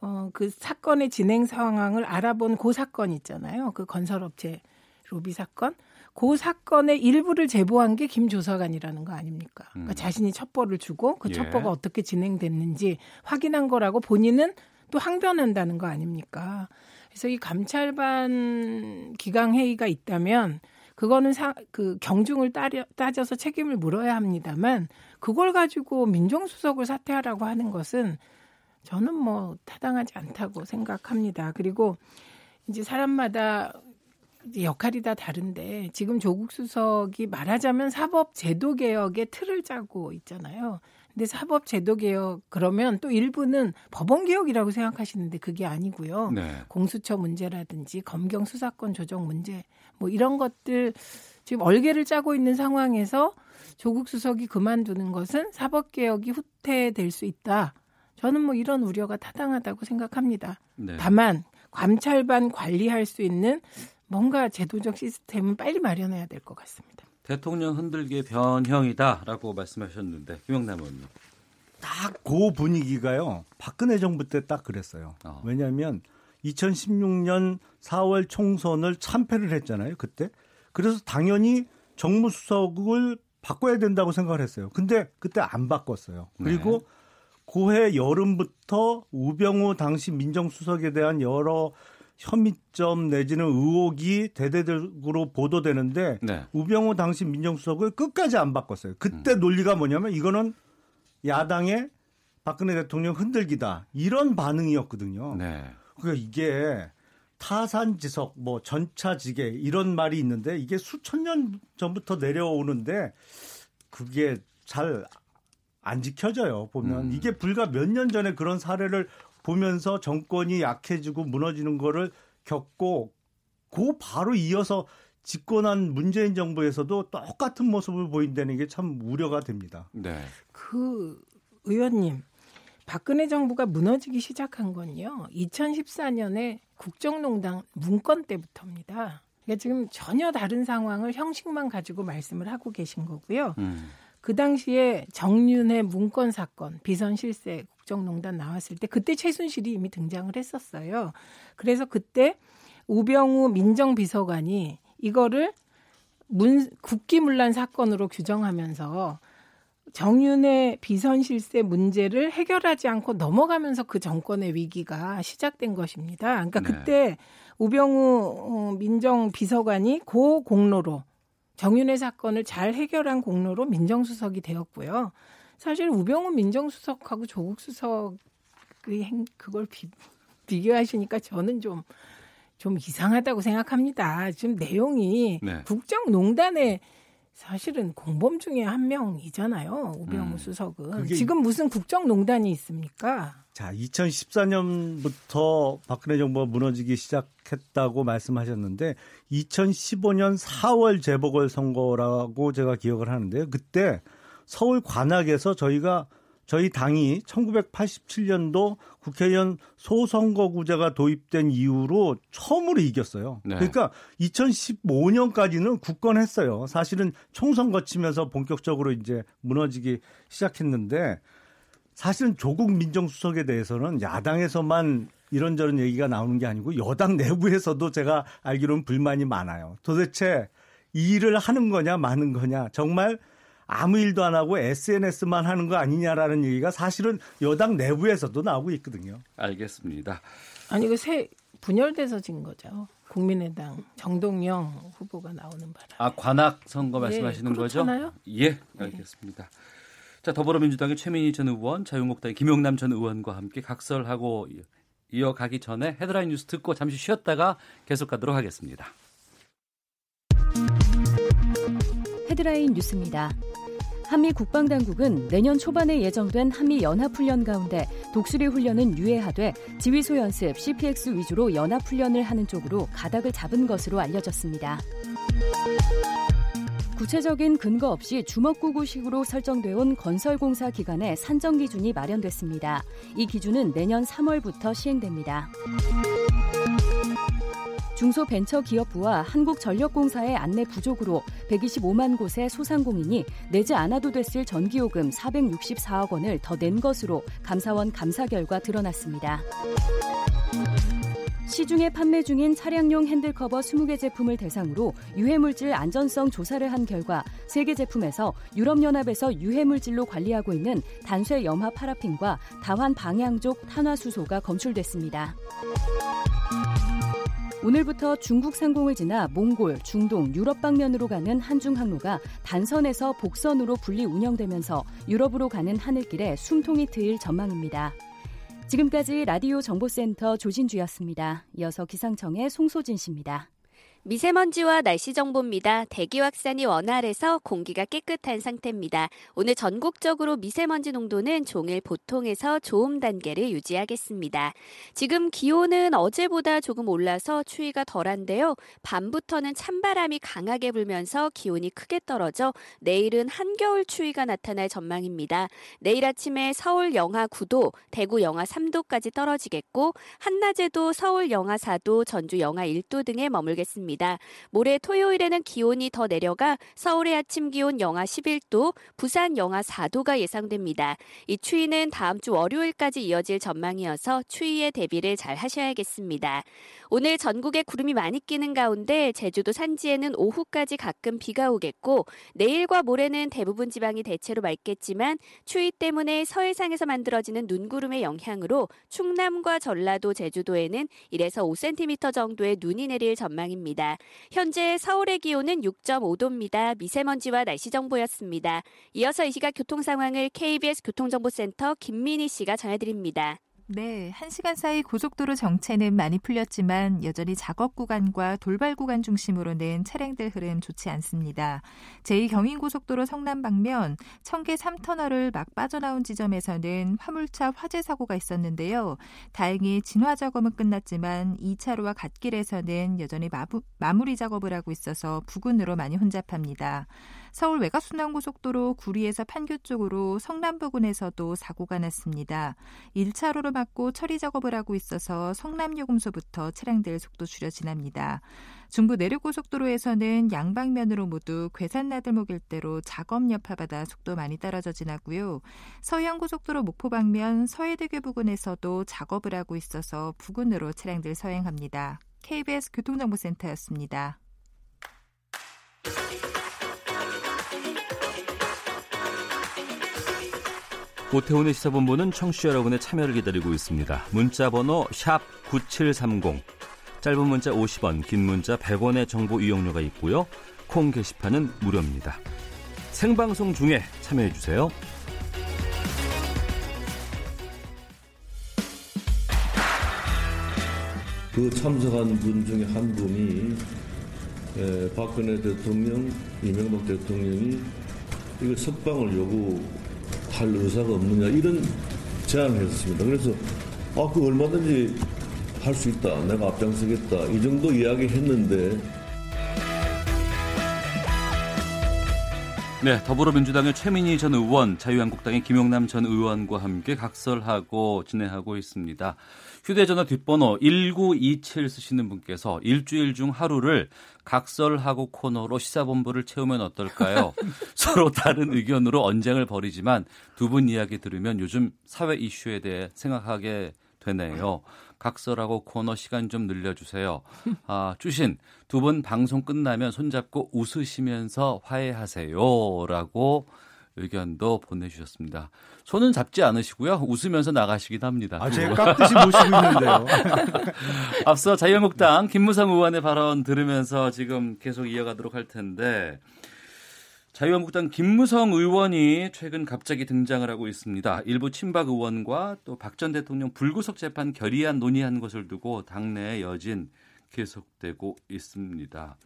어, 그 사건의 진행 상황을 알아본 그 사건 있잖아요. 그 건설업체 로비 사건. 그 사건의 일부를 제보한 게 김 조사관이라는 거 아닙니까? 그러니까 음. 자신이 첩보를 주고 그 예. 첩보가 어떻게 진행됐는지 확인한 거라고 본인은 또 항변한다는 거 아닙니까? 그래서 이 감찰반 기강 회의가 있다면 그거는 사, 그 경중을 따려, 따져서 책임을 물어야 합니다만 그걸 가지고 민정수석을 사퇴하라고 하는 것은 저는 뭐 타당하지 않다고 생각합니다. 그리고 이제 사람마다 역할이 다 다른데 지금 조국 수석이 말하자면 사법 제도 개혁의 틀을 짜고 있잖아요. 근데 사법 제도 개혁 그러면 또 일부는 법원 개혁이라고 생각하시는데 그게 아니고요. 네. 공수처 문제라든지 검경 수사권 조정 문제 뭐 이런 것들 지금 얼개를 짜고 있는 상황에서 조국 수석이 그만두는 것은 사법 개혁이 후퇴될 수 있다. 저는 뭐 이런 우려가 타당하다고 생각합니다. 네. 다만 감찰반 관리할 수 있는 뭔가 제도적 시스템은 빨리 마련해야 될 것 같습니다. 대통령 흔들기의 변형이다라고 말씀하셨는데 김영남 의원님. 딱 그 분위기가요. 박근혜 정부 때 딱 그랬어요. 왜냐하면 2016년 4월 총선을 참패를 했잖아요. 그때. 그래서 당연히 정무수석을 바꿔야 된다고 생각을 했어요. 근데 그때 안 바꿨어요. 그리고 네. 고해 여름부터 우병우 당시 민정수석에 대한 여러 혐의점 내지는 의혹이 대대적으로 보도되는데 네. 우병우 당시 민정수석을 끝까지 안 바꿨어요. 음. 그때 논리가 뭐냐면 이거는 야당의 박근혜 대통령 흔들기다 이런 반응이었거든요. 네. 그러니까 이게 타산지석, 뭐 전차지계 이런 말이 있는데 이게 수천 년 전부터 내려오는데 그게 잘 안 지켜져요. 보면 이게 불과 몇 년 전에 그런 사례를 보면서 정권이 약해지고 무너지는 거를 겪고 그 바로 이어서 집권한 문재인 정부에서도 똑같은 모습을 보인다는 게 참 우려가 됩니다. 네. 그 의원님, 박근혜 정부가 무너지기 시작한 건요. 2014년에 국정농단 문건 때부터입니다. 그러니까 지금 전혀 다른 상황을 형식만 가지고 말씀을 하고 계신 거고요. 음. 그 당시에 정윤회 문건 사건, 비선 실세 국정농단 나왔을 때 그때 최순실이 이미 등장을 했었어요. 그래서 그때 우병우 민정비서관이 이거를 문, 국기문란 사건으로 규정하면서 정윤의 비선 실세 문제를 해결하지 않고 넘어가면서 그 정권의 위기가 시작된 것입니다. 그러니까 네. 그때 우병우 어, 민정 비서관이 고 공로로 정윤회 사건을 잘 해결한 공로로 민정수석이 되었고요. 사실 우병우 민정수석하고 조국 수석의 행, 그걸 비, 비교하시니까 저는 좀좀 이상하다고 생각합니다. 지금 내용이 네. 국정농단의 사실은 공범 중에 한 명이잖아요. 우병우 음. 수석은. 지금 무슨 국정농단이 있습니까? 자, 2014년부터 박근혜 정부가 무너지기 시작했다고 말씀하셨는데 2015년 4월 재보궐 선거라고 제가 기억을 하는데요. 그때 서울 관악에서 저희가 저희 당이 1987년도 국회의원 소선거구제가 도입된 이후로 처음으로 이겼어요. 네. 그러니까 2015년까지는 굳건했어요. 사실은 총선 거치면서 본격적으로 이제 무너지기 시작했는데 사실은 조국 민정수석에 대해서는 야당에서만 이런저런 얘기가 나오는 게 아니고 여당 내부에서도 제가 알기로는 불만이 많아요. 도대체 이 일을 하는 거냐 마는 거냐 정말 아무 일도 안 하고 SNS만 하는 거 아니냐라는 얘기가 사실은 여당 내부에서도 나오고 있거든요. 알겠습니다. 아니 그 새 분열돼서 진 거죠. 국민의당 정동영 후보가 나오는 바람. 아 관악 선거 예, 말씀하시는 거죠? 그렇잖아요. 예, 알겠습니다. 자 더불어민주당의 최민희 전 의원, 자유한국당의 김용남 전 의원과 함께 각설하고 이어가기 전에 헤드라인 뉴스 듣고 잠시 쉬었다가 계속 가도록 하겠습니다. 헤드라인 뉴스입니다. 한미 국방당국은 내년 초반에 예정된 한미 연합훈련 가운데 독수리 훈련은 유예하되 지휘소 연습 CPX 위주로 연합훈련을 하는 쪽으로 가닥을 잡은 것으로 알려졌습니다. 구체적인 근거 없이 주먹구구식으로 설정돼 온 건설공사 기간의 산정 기준이 마련됐습니다. 이 기준은 내년 3월부터 시행됩니다. 중소벤처기업부와 한국전력공사의 안내 부족으로 125만 곳의 소상공인이 내지 않아도 됐을 전기요금 464억 원을 더 낸 것으로 감사원 감사 결과 드러났습니다. 시중에 판매 중인 차량용 핸들커버 20개 제품을 대상으로 유해물질 안전성 조사를 한 결과 3개 제품에서 유럽연합에서 유해물질로 관리하고 있는 단쇄 염화 파라핀과 다환 방향족 탄화수소가 검출됐습니다. 오늘부터 중국 상공을 지나 몽골, 중동, 유럽 방면으로 가는 한중 항로가 단선에서 복선으로 분리 운영되면서 유럽으로 가는 하늘길에 숨통이 트일 전망입니다. 지금까지 라디오 정보센터 조진주였습니다. 이어서 기상청의 송소진 씨입니다. 미세먼지와 날씨 정보입니다. 대기 확산이 원활해서 공기가 깨끗한 상태입니다. 오늘 전국적으로 미세먼지 농도는 종일 보통에서 좋음 단계를 유지하겠습니다. 지금 기온은 어제보다 조금 올라서 추위가 덜한데요. 밤부터는 찬바람이 강하게 불면서 기온이 크게 떨어져 내일은 한겨울 추위가 나타날 전망입니다. 내일 아침에 서울 영하 9도, 대구 영하 3도까지 떨어지겠고 한낮에도 서울 영하 4도, 전주 영하 1도 등에 머물겠습니다. 모레 토요일에는 기온이 더 내려가 서울의 아침 기온 영하 11도, 부산 영하 4도가 예상됩니다. 이 추위는 다음 주 월요일까지 이어질 전망이어서 추위에 대비를 잘 하셔야겠습니다. 오늘 전국에 구름이 많이 끼는 가운데 제주도 산지에는 오후까지 가끔 비가 오겠고 내일과 모레는 대부분 지방이 대체로 맑겠지만 추위 때문에 서해상에서 만들어지는 눈구름의 영향으로 충남과 전라도, 제주도에는 1에서 5cm 정도의 눈이 내릴 전망입니다. 현재 서울의 기온은 6.5도입니다. 미세먼지와 날씨 정보였습니다. 이어서 이 시각 교통 상황을 KBS 교통정보센터 김민희 씨가 전해드립니다. 네, 한 시간 사이 고속도로 정체는 많이 풀렸지만 여전히 작업 구간과 돌발 구간 중심으로는 차량들 흐름 좋지 않습니다. 제2경인고속도로 성남 방면 청계 3터널을 막 빠져나온 지점에서는 화물차 화재 사고가 있었는데요. 다행히 진화 작업은 끝났지만 2차로와 갓길에서는 여전히 마부, 마무리 작업을 하고 있어서 부근으로 많이 혼잡합니다. 서울 외곽순환고속도로 구리에서 판교 쪽으로 성남 부근에서도 사고가 났습니다. 1차로로 막고 처리 작업을 하고 있어서 성남 요금소부터 차량들 속도 줄여 지납니다. 중부 내륙고속도로에서는 양방면으로 모두 괴산나들목 일대로 작업 여파받아 속도 많이 떨어져 지나고요. 서해안고속도로 목포 방면 서해대교 부근에서도 작업을 하고 있어서 부근으로 차량들 서행합니다. KBS 교통정보센터였습니다. 오태훈의 시사본부는 청취자 여러분의 참여를 기다리고 있습니다. 문자 번호 9730. 짧은 문자 50원, 긴 문자 100원의 정보 이용료가 있고요. 콩 게시판은 무료입니다. 생방송 중에 참여해 주세요. 그 참석한 분 중에 한 분이 에, 박근혜 대통령, 이명박 대통령이 이거 석방을 요구 할 의사가 없느냐 이런 제안을 했습니다. 그래서 아, 그 얼마든지 할 수 있다. 내가 앞장서겠다. 이 정도 이야기 했는데 네, 더불어민주당의 최민희 전 의원, 자유한국당의 김용남 전 의원과 함께 각설하고 진행하고 있습니다. 휴대전화 뒷번호 1927 쓰시는 분께서 일주일 중 하루를 각설하고 코너로 시사본부를 채우면 어떨까요? 서로 다른 의견으로 언쟁을 벌이지만 두 분 이야기 들으면 요즘 사회 이슈에 대해 생각하게 되네요. 각설하고 코너 시간 좀 늘려주세요. 아, 주신 두 분 방송 끝나면 손잡고 웃으시면서 화해하세요라고 의견도 보내주셨습니다. 손은 잡지 않으시고요. 웃으면서 나가시긴 합니다. 아, 제가 깍듯이 모시고 있는데요. 앞서 자유한국당 김무성 의원의 발언 들으면서 지금 계속 이어가도록 할 텐데 자유한국당 김무성 의원이 최근 갑자기 등장을 하고 있습니다. 일부 친박 의원과 또 박 전 대통령 불구속 재판 결의안 논의한 것을 두고 당내 여진 계속되고 있습니다.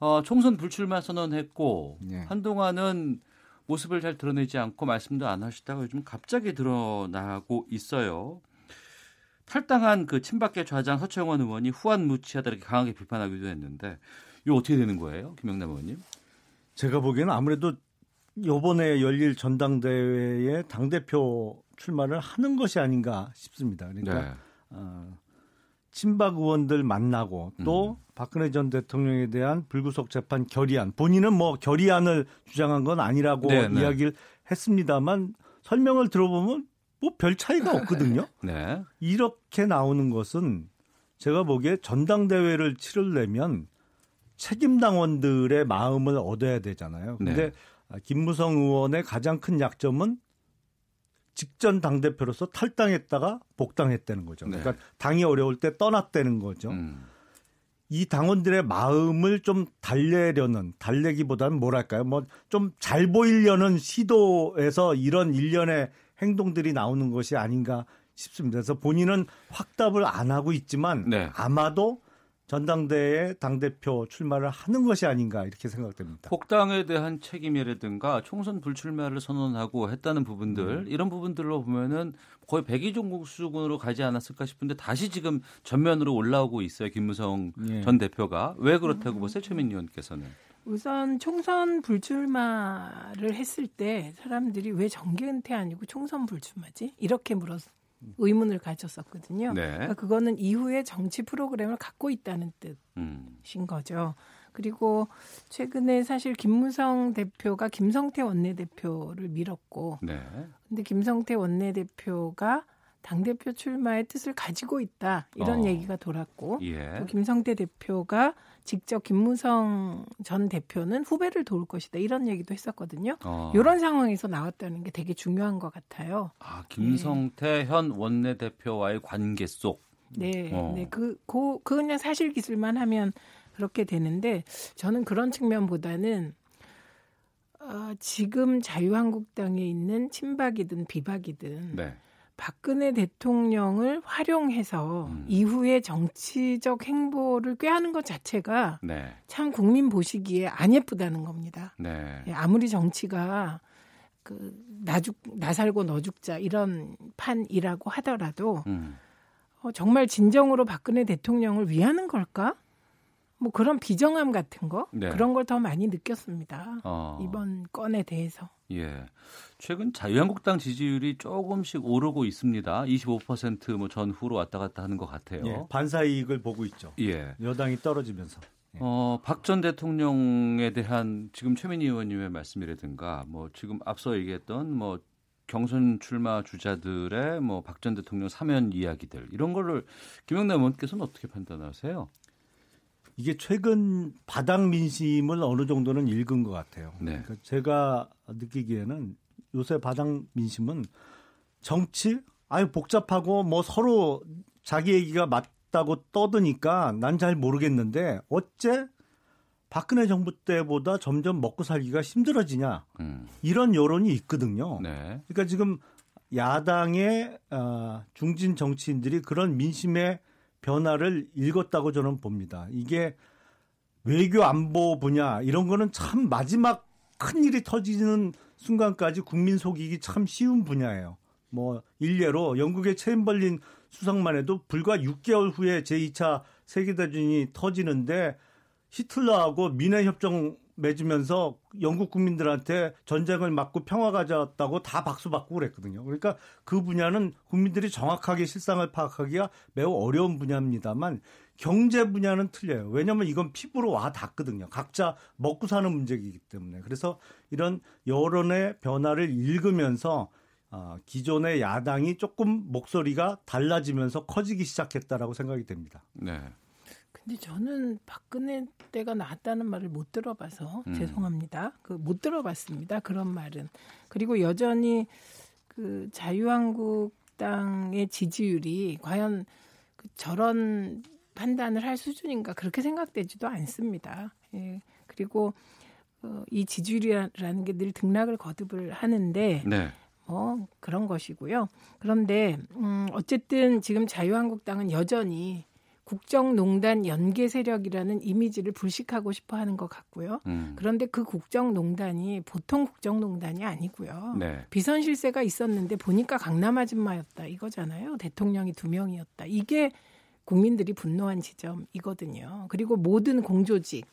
어, 총선 불출마 선언했고 네. 한동안은 모습을 잘 드러내지 않고 말씀도 안 하시다가 요즘 갑자기 드러나고 있어요. 탈당한 그 친박계 좌장 서청원 의원이 후안무치하다 이렇게 강하게 비판하기도 했는데 이거 어떻게 되는 거예요, 김영남 의원님? 제가 보기에는 아무래도 요번에 열릴 전당대회에 당대표 출마를 하는 것이 아닌가 싶습니다. 그러니까 네. 어, 친박 의원들 만나고 또 음. 박근혜 전 대통령에 대한 불구속 재판 결의안 본인은 뭐 결의안을 주장한 건 아니라고 네, 네. 이야기를 했습니다만 설명을 들어보면 뭐 별 차이가 없거든요. 네. 이렇게 나오는 것은 제가 보기에 전당대회를 치르려면 책임 당원들의 마음을 얻어야 되잖아요. 근데 네. 아, 김무성 의원의 가장 큰 약점은 직전 당 대표로서 탈당했다가 복당했다는 거죠. 네. 그러니까 당이 어려울 때 떠났다는 거죠. 음. 이 당원들의 마음을 좀 달래려는 달래기보다는 뭐랄까요? 뭐 좀 잘 보이려는 시도에서 이런 일련의 행동들이 나오는 것이 아닌가 싶습니다. 그래서 본인은 확답을 안 하고 있지만 네. 아마도 전당대회에 당대표 출마를 하는 것이 아닌가 이렇게 생각됩니다. 복당에 대한 책임이라든가 총선 불출마를 선언하고 했다는 부분들 음. 이런 부분들로 보면은 거의 백의종국 수준으로 가지 않았을까 싶은데 다시 지금 전면으로 올라오고 있어요 김무성 예. 전 대표가 왜 그렇다고 보세요 최민 의원께서는 우선 총선 불출마를 했을 때 사람들이 왜 정계 은퇴 아니고 총선 불출마지? 이렇게 물었 의문을 가졌었거든요. 네. 그러니까 그거는 이후에 정치 프로그램을 갖고 있다는 음. 뜻인 거죠. 그리고 최근에 사실 김무성 대표가 김성태 원내대표를 밀었고 네. 근데 김성태 원내대표가 당대표 출마의 뜻을 가지고 있다. 이런 어. 얘기가 돌았고 예. 또 김성태 대표가 직접 김무성 전 대표는 후배를 도울 것이다. 이런 얘기도 했었거든요. 어. 이런 상황에서 나왔다는 게 되게 중요한 것 같아요. 아, 김성태 현 원내대표와의 관계 속 네, 어. 네, 그, 그, 그 그냥 사실 기술만 하면 그렇게 되는데 저는 그런 측면보다는 어, 지금 자유한국당에 있는 친박이든 비박이든 네. 박근혜 대통령을 활용해서 음. 이후에 정치적 행보를 꾀하는 것 자체가 네. 참 국민 보시기에 안 예쁘다는 겁니다. 네. 예, 아무리 정치가 그 나죽 나 살고 너 죽자 이런 판이라고 하더라도 음. 어, 정말 진정으로 박근혜 대통령을 위하는 걸까? 뭐 그런 비정함 같은 거 네. 그런 걸 더 많이 느꼈습니다. 어. 이번 건에 대해서. 예. 최근 자유한국당 지지율이 조금씩 오르고 있습니다. 25%뭐 전후로 왔다 갔다 하는 것 같아요. 예, 반사 이익을 보고 있죠. 예. 여당이 떨어지면서. 어, 박 전 대통령에 대한 지금 최민희 의원님의 말씀이라든가 뭐 지금 앞서 얘기했던 뭐 경선 출마 주자들의 뭐 박 전 대통령 사면 이야기들 이런 거를 김영남 의원께서는 어떻게 판단하세요? 이게 최근 바닥 민심을 어느 정도는 읽은 것 같아요. 네. 그러니까 제가 느끼기에는 요새 바닥 민심은 정치 아유 복잡하고 뭐 서로 자기 얘기가 맞다고 떠드니까 난 잘 모르겠는데 어째 박근혜 정부 때보다 점점 먹고 살기가 힘들어지냐 음. 이런 여론이 있거든요. 네. 그러니까 지금 야당의 어, 중진 정치인들이 그런 민심에 변화를 읽었다고 저는 봅니다. 이게 외교 안보 분야 이런 거는 참 마지막 큰 일이 터지는 순간까지 국민 속이기 참 쉬운 분야예요. 뭐 일례로 영국의 체인벌린 수상만 해도 불과 6개월 후에 제2차 세계대전이 터지는데 히틀러하고 미네 협정 맺으면서 영국 국민들한테 전쟁을 막고 평화가 졌다고 다 박수 받고 그랬거든요. 그러니까 그 분야는 국민들이 정확하게 실상을 파악하기가 매우 어려운 분야입니다만 경제 분야는 틀려요. 왜냐하면 이건 피부로 와 닿거든요. 각자 먹고 사는 문제이기 때문에. 그래서 이런 여론의 변화를 읽으면서 어, 기존의 야당이 조금 목소리가 달라지면서 커지기 시작했다라고 생각이 됩니다. 네. 근데 저는 박근혜 때가 나왔다는 말을 못 들어봐서 음. 죄송합니다. 그 못 들어봤습니다. 그런 말은. 그리고 여전히 그 자유한국당의 지지율이 과연 그 저런 판단을 할 수준인가 그렇게 생각되지도 않습니다. 예. 그리고 어, 이 지지율이라는 게 늘 등락을 거듭을 하는데 네. 뭐 그런 것이고요. 그런데 음 어쨌든 지금 자유한국당은 여전히 국정농단 연계 세력이라는 이미지를 불식하고 싶어 하는 것 같고요. 음. 그런데 그 국정농단이 보통 국정농단이 아니고요. 네. 비선 실세가 있었는데 보니까 강남 아줌마였다 이거잖아요. 대통령이 두 명이었다. 이게 국민들이 분노한 지점이거든요. 그리고 모든 공조직,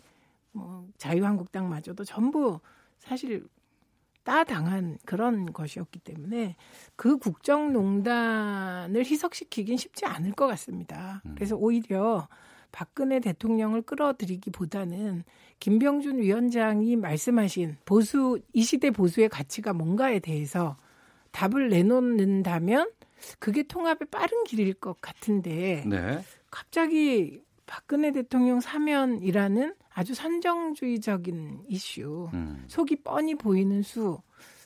뭐 자유한국당마저도 전부 사실 따당한 그런 것이었기 때문에 그 국정농단을 희석시키긴 쉽지 않을 것 같습니다. 그래서 오히려 박근혜 대통령을 끌어들이기보다는 김병준 위원장이 말씀하신 보수 이 시대 보수의 가치가 뭔가에 대해서 답을 내놓는다면 그게 통합의 빠른 길일 것 같은데 네. 갑자기 박근혜 대통령 사면이라는 아주 선정주의적인 이슈, 음. 속이 뻔히 보이는 수,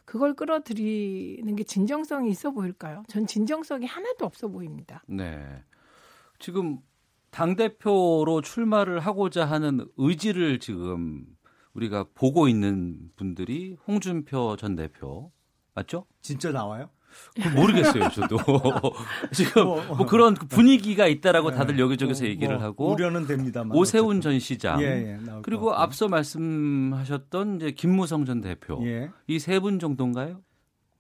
그걸 끌어들이는 게 진정성이 있어 보일까요? 전 진정성이 하나도 없어 보입니다. 네. 지금 당대표로 출마를 하고자 하는 의지를 지금 우리가 보고 있는 분들이 홍준표 전 대표 맞죠? 진짜 나와요? 그걸 모르겠어요, 저도. 지금 뭐, 뭐 그런 분위기가 있다라고 네. 다들 여기저기서 뭐, 얘기를 뭐 하고 우려는 됩니다만 오세훈 전 시장 예, 예, 그리고. 앞서 말씀하셨던 이제 김무성 전 대표 예. 이세 분 정도인가요?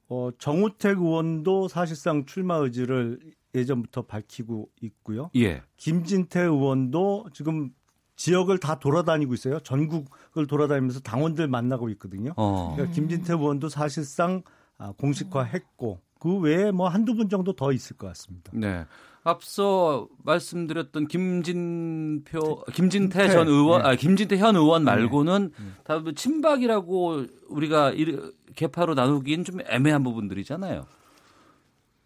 어, 정우택 의원도 사실상 출마 의지를 예전부터 밝히고 있고요. 예. 김진태 의원도 지금 지역을 다 돌아다니고 있어요. 전국을 돌아다니면서 당원들 만나고 있거든요. 어. 그러니까 김진태 의원도 사실상 아, 공식화했고 그 외에 뭐 한두 분 정도 더 있을 것 같습니다. 네. 앞서 말씀드렸던 김진표, 김진태 전 의원, 네. 아, 김진태 현 의원 말고는 다뭐 친박이라고 우리가 이- 개파로 나누기엔 좀 애매한 부분들이잖아요.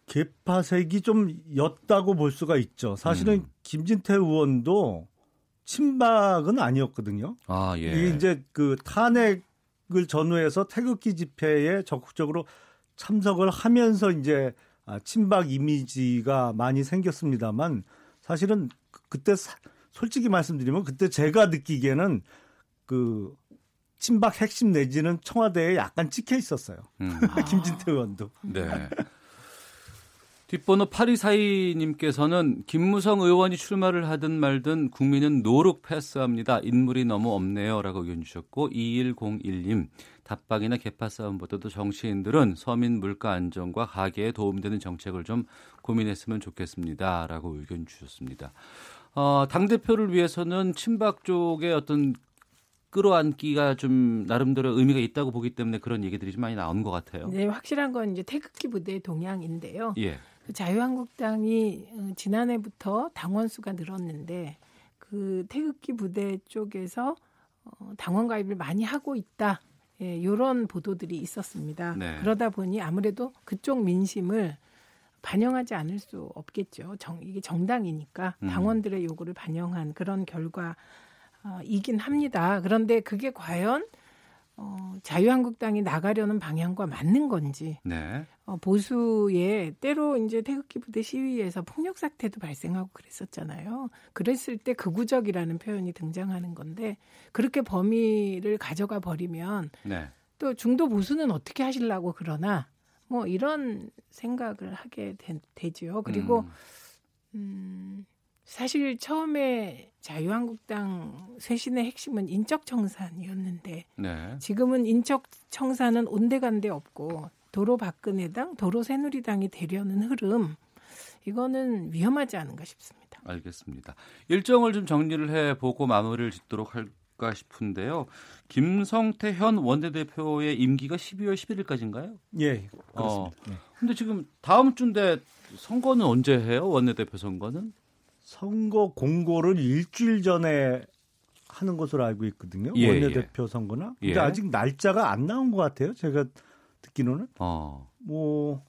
개파색이 좀 였다고 볼 수가 있죠. 사실은 음. 김진태 의원도 친박은 아니었거든요. 아, 예. 이게 이제 그 탄핵 을 전후해서 태극기 집회에 적극적으로 참석을 하면서 이제 아, 친박 이미지가 많이 생겼습니다만 사실은 그- 그때 사- 솔직히 말씀드리면 그때 제가 느끼기에는 그 친박 핵심 내지는 청와대에 약간 찍혀 있었어요. 음. 김진태 의원도. 네. 뒷번호 8242님께서는 김무성 의원이 출마를 하든 말든 국민은 노룩 패스합니다. 인물이 너무 없네요. 라고 의견 주셨고 2101님 답박이나 개파 싸움보다도 정치인들은 서민 물가 안정과 가계에 도움되는 정책을 좀 고민했으면 좋겠습니다. 라고 의견 주셨습니다. 어, 당대표를 위해서는 친박 쪽의 어떤 끌어안기가 좀 나름대로 의미가 있다고 보기 때문에 그런 얘기들이 좀 많이 나오는 것 같아요. 네, 확실한 건 이제 태극기 부대의 동향인데요. 예. 그 자유한국당이 어, 지난해부터 당원 수가 늘었는데 그 태극기 부대 쪽에서 어, 당원 가입을 많이 하고 있다. 예, 이런 보도들이 있었습니다. 네. 그러다 보니 아무래도 그쪽 민심을 반영하지 않을 수 없겠죠. 정, 이게 정당이니까 음. 당원들의 요구를 반영한 그런 결과이긴 합니다. 그런데 그게 과연 어, 자유한국당이 나가려는 방향과 맞는 건지 네. 어, 보수의 때로 이제 태극기 부대 시위에서 폭력 사태도 발생하고 그랬었잖아요. 그랬을 때 극우적이라는 표현이 등장하는 건데 그렇게 범위를 가져가 버리면 네. 또 중도 보수는 어떻게 하시려고 그러나 뭐 이런 생각을 하게 되, 지요 그리고 음, 사실 처음에 자유한국당 쇄신의 핵심은 인적 청산이었는데 네. 지금은 인적 청산은 온데간데 없고 도로 박근혜당, 도로 새누리당이 되려는 흐름 이거는 위험하지 않은가 싶습니다. 알겠습니다. 일정을 좀 정리를 해 보고 마무리를 짓도록 할까 싶은데요. 김성태 현 원내대표의 임기가 12월 11일까지인가요? 예, 그렇습니다. 어. 예. 근데 지금 다음 주인데 선거는 언제 해요? 원내대표 선거는? 선거 공고를 일주일 전에 하는 것으로 알고 있거든요. 예, 원내대표 선거나. 근데 예. 아직 날짜가 안 나온 것 같아요. 제가 듣기로는. 어. 뭐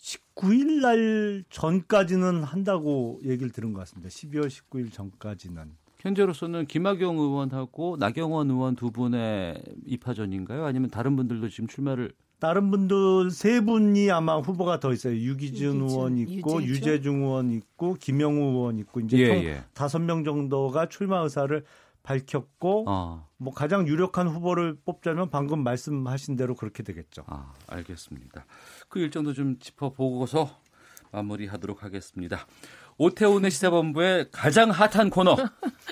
19일 날 전까지는 한다고 얘기를 들은 것 같습니다. 12월 19일 전까지는. 현재로서는 김학용 의원하고 나경원 의원 두 분의 입하전인가요? 아니면 다른 분들도 지금 출마를 다른 분들 세 분이 아마 후보가 더 있어요. 유기준, 유기준, 의원 있고 유재준? 유재중 의원 있고 김영우 의원 있고 이제 예, 총 예. 다섯 명 정도가 출마 의사를 밝혔고 어. 뭐 가장 유력한 후보를 뽑자면 방금 말씀하신 대로 그렇게 되겠죠. 아, 알겠습니다. 그 일정도 좀 짚어보고서 마무리하도록 하겠습니다. 오태훈의 시사본부의 가장 핫한 코너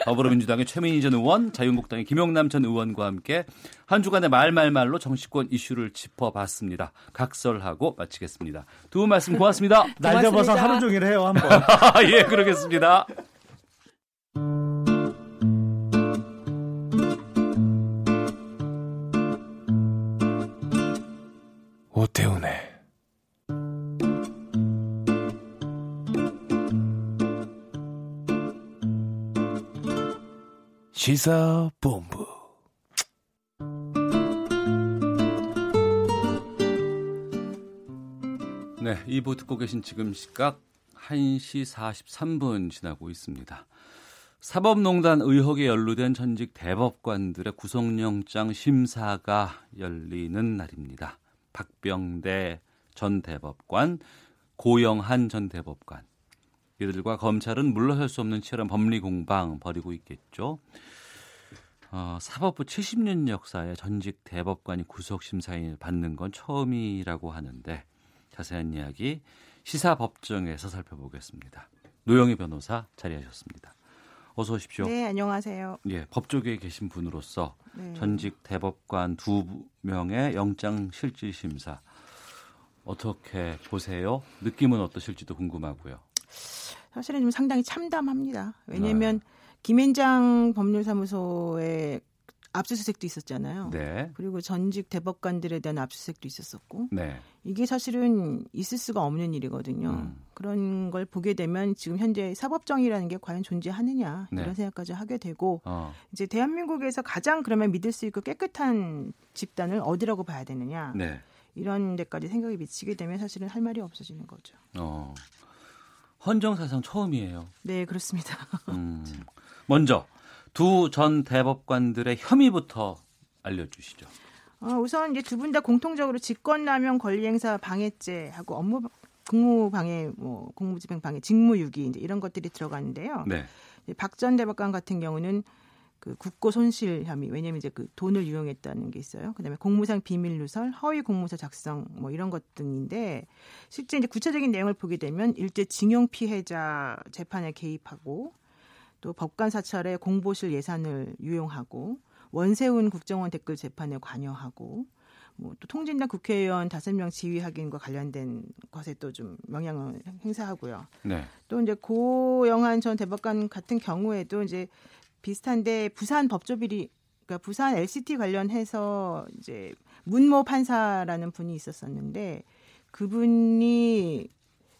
더불어민주당의 최민희 전 의원, 자유한국당의 김용남 전 의원과 함께 한 주간의 말말말로 정치권 이슈를 짚어봤습니다. 각설하고 마치겠습니다. 두 분 말씀 고맙습니다. 날 잡아서 하루 종일 해요 한번. 예, 그러겠습니다. 오태훈의 시사본부 네, 2부 듣고 계신 지금 시각 1시 43분 지나고 있습니다. 사법농단 의혹에 연루된 전직 대법관들의 구속영장 심사가 열리는 날입니다. 박병대 전 대법관, 고영한 전 대법관. 이들과 검찰은 물러설 수 없는 치열한 법리 공방 벌이고 있겠죠. 어, 사법부 70년 역사에 전직 대법관이 구속심사인을 받는 건 처음이라고 하는데 자세한 이야기 시사법정에서 살펴보겠습니다. 노영희 변호사 자리하셨습니다. 어서 오십시오. 네, 안녕하세요. 예, 법조계에 계신 분으로서 네. 전직 대법관 두 명의 영장 실질 심사 어떻게 보세요? 느낌은 어떠실지도 궁금하고요. 사실은 좀 상당히 참담합니다. 네. 왜냐하면 김앤장 법률사무소에 압수수색도 있었잖아요. 네. 그리고 전직 대법관들에 대한 압수수색도 있었었고 네. 이게 사실은 있을 수가 없는 일이거든요. 음. 그런 걸 보게 되면 지금 현재 사법정의라는 게 과연 존재하느냐 네. 이런 생각까지 하게 되고 어. 이제 대한민국에서 가장 그러면 믿을 수 있고 깨끗한 집단을 어디라고 봐야 되느냐 네. 이런 데까지 생각이 미치게 되면 사실은 할 말이 없어지는 거죠. 어. 헌정 사상 처음이에요. 네, 그렇습니다. 음. 먼저 두 전 대법관들의 혐의부터 알려주시죠. 어, 우선 이제 두 분 다 공통적으로 직권남용 권리행사 방해죄하고 업무 공무 방해, 뭐 공무집행 방해, 직무유기 이제 이런 것들이 들어가는데요. 네. 박전 대법관 같은 경우는 그 국고 손실 혐의, 왜냐하면 이제 그 돈을 유용했다는 게 있어요. 그다음에 공무상 비밀 누설, 허위 공무서 작성 뭐 이런 것 등인데 실제 이제 구체적인 내용을 보게 되면 일제 징용 피해자 재판에 개입하고 또 법관 사찰에 공보실 예산을 유용하고 원세훈 국정원 댓글 재판에 관여하고 뭐또 통진당 국회의원 다섯 명 지휘 확인과 관련된 것에 또 좀 영향을 행사하고요. 네. 또 이제 고영한 전 대법관 같은 경우에도 이제 비슷한데 부산 법조비리 그러니까 부산 LCT 관련해서 이제 문모 판사라는 분이 있었었는데 그분이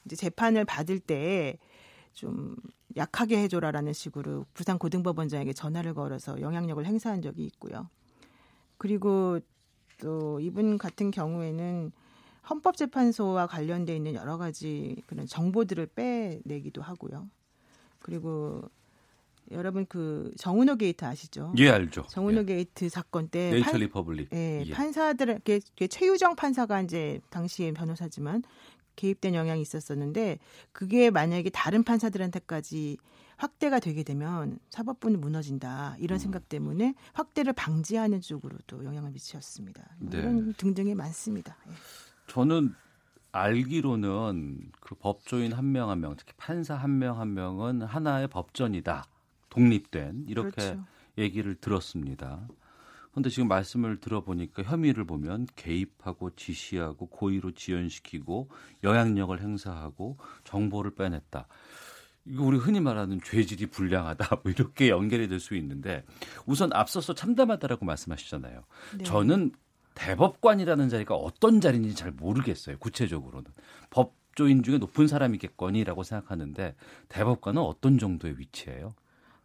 이제 재판을 받을 때 좀 약하게 해줘라라는 식으로 부산 고등법원장에게 전화를 걸어서 영향력을 행사한 적이 있고요. 그리고 또 이분 같은 경우에는 헌법재판소와 관련돼 있는 여러 가지 그런 정보들을 빼내기도 하고요. 그리고 여러분 그 정운호 게이트 아시죠? 예, 알죠. 정운호 게이트 사건 때 네이처 판- 리퍼블릭. 예, 예. 판사들에게 최유정 판사가 이제 당시에 변호사지만 개입된 영향이 있었었는데 그게 만약에 다른 판사들한테까지 확대가 되게 되면 사법부는 무너진다 음. 이런 생각 때문에 확대를 방지하는 쪽으로도 영향을 미쳤습니다. 뭐 네. 이런 등등이 많습니다. 예. 저는 알기로는 그 법조인 한 명 한 명, 특히 판사 한 명 한 명은 하나의 법전이다. 독립된 이렇게 그렇죠. 얘기를 들었습니다. 그런데 지금 말씀을 들어보니까 혐의를 보면 개입하고 지시하고 고의로 지연시키고 영향력을 행사하고 정보를 빼냈다. 이거 우리 흔히 말하는 죄질이 불량하다 뭐 이렇게 연결이 될 수 있는데 우선 앞서서 참담하다라고 말씀하시잖아요. 네. 저는 대법관이라는 자리가 어떤 자리인지 잘 모르겠어요. 구체적으로는 법조인 중에 높은 사람이겠거니라고 생각하는데 대법관은 어떤 정도의 위치예요?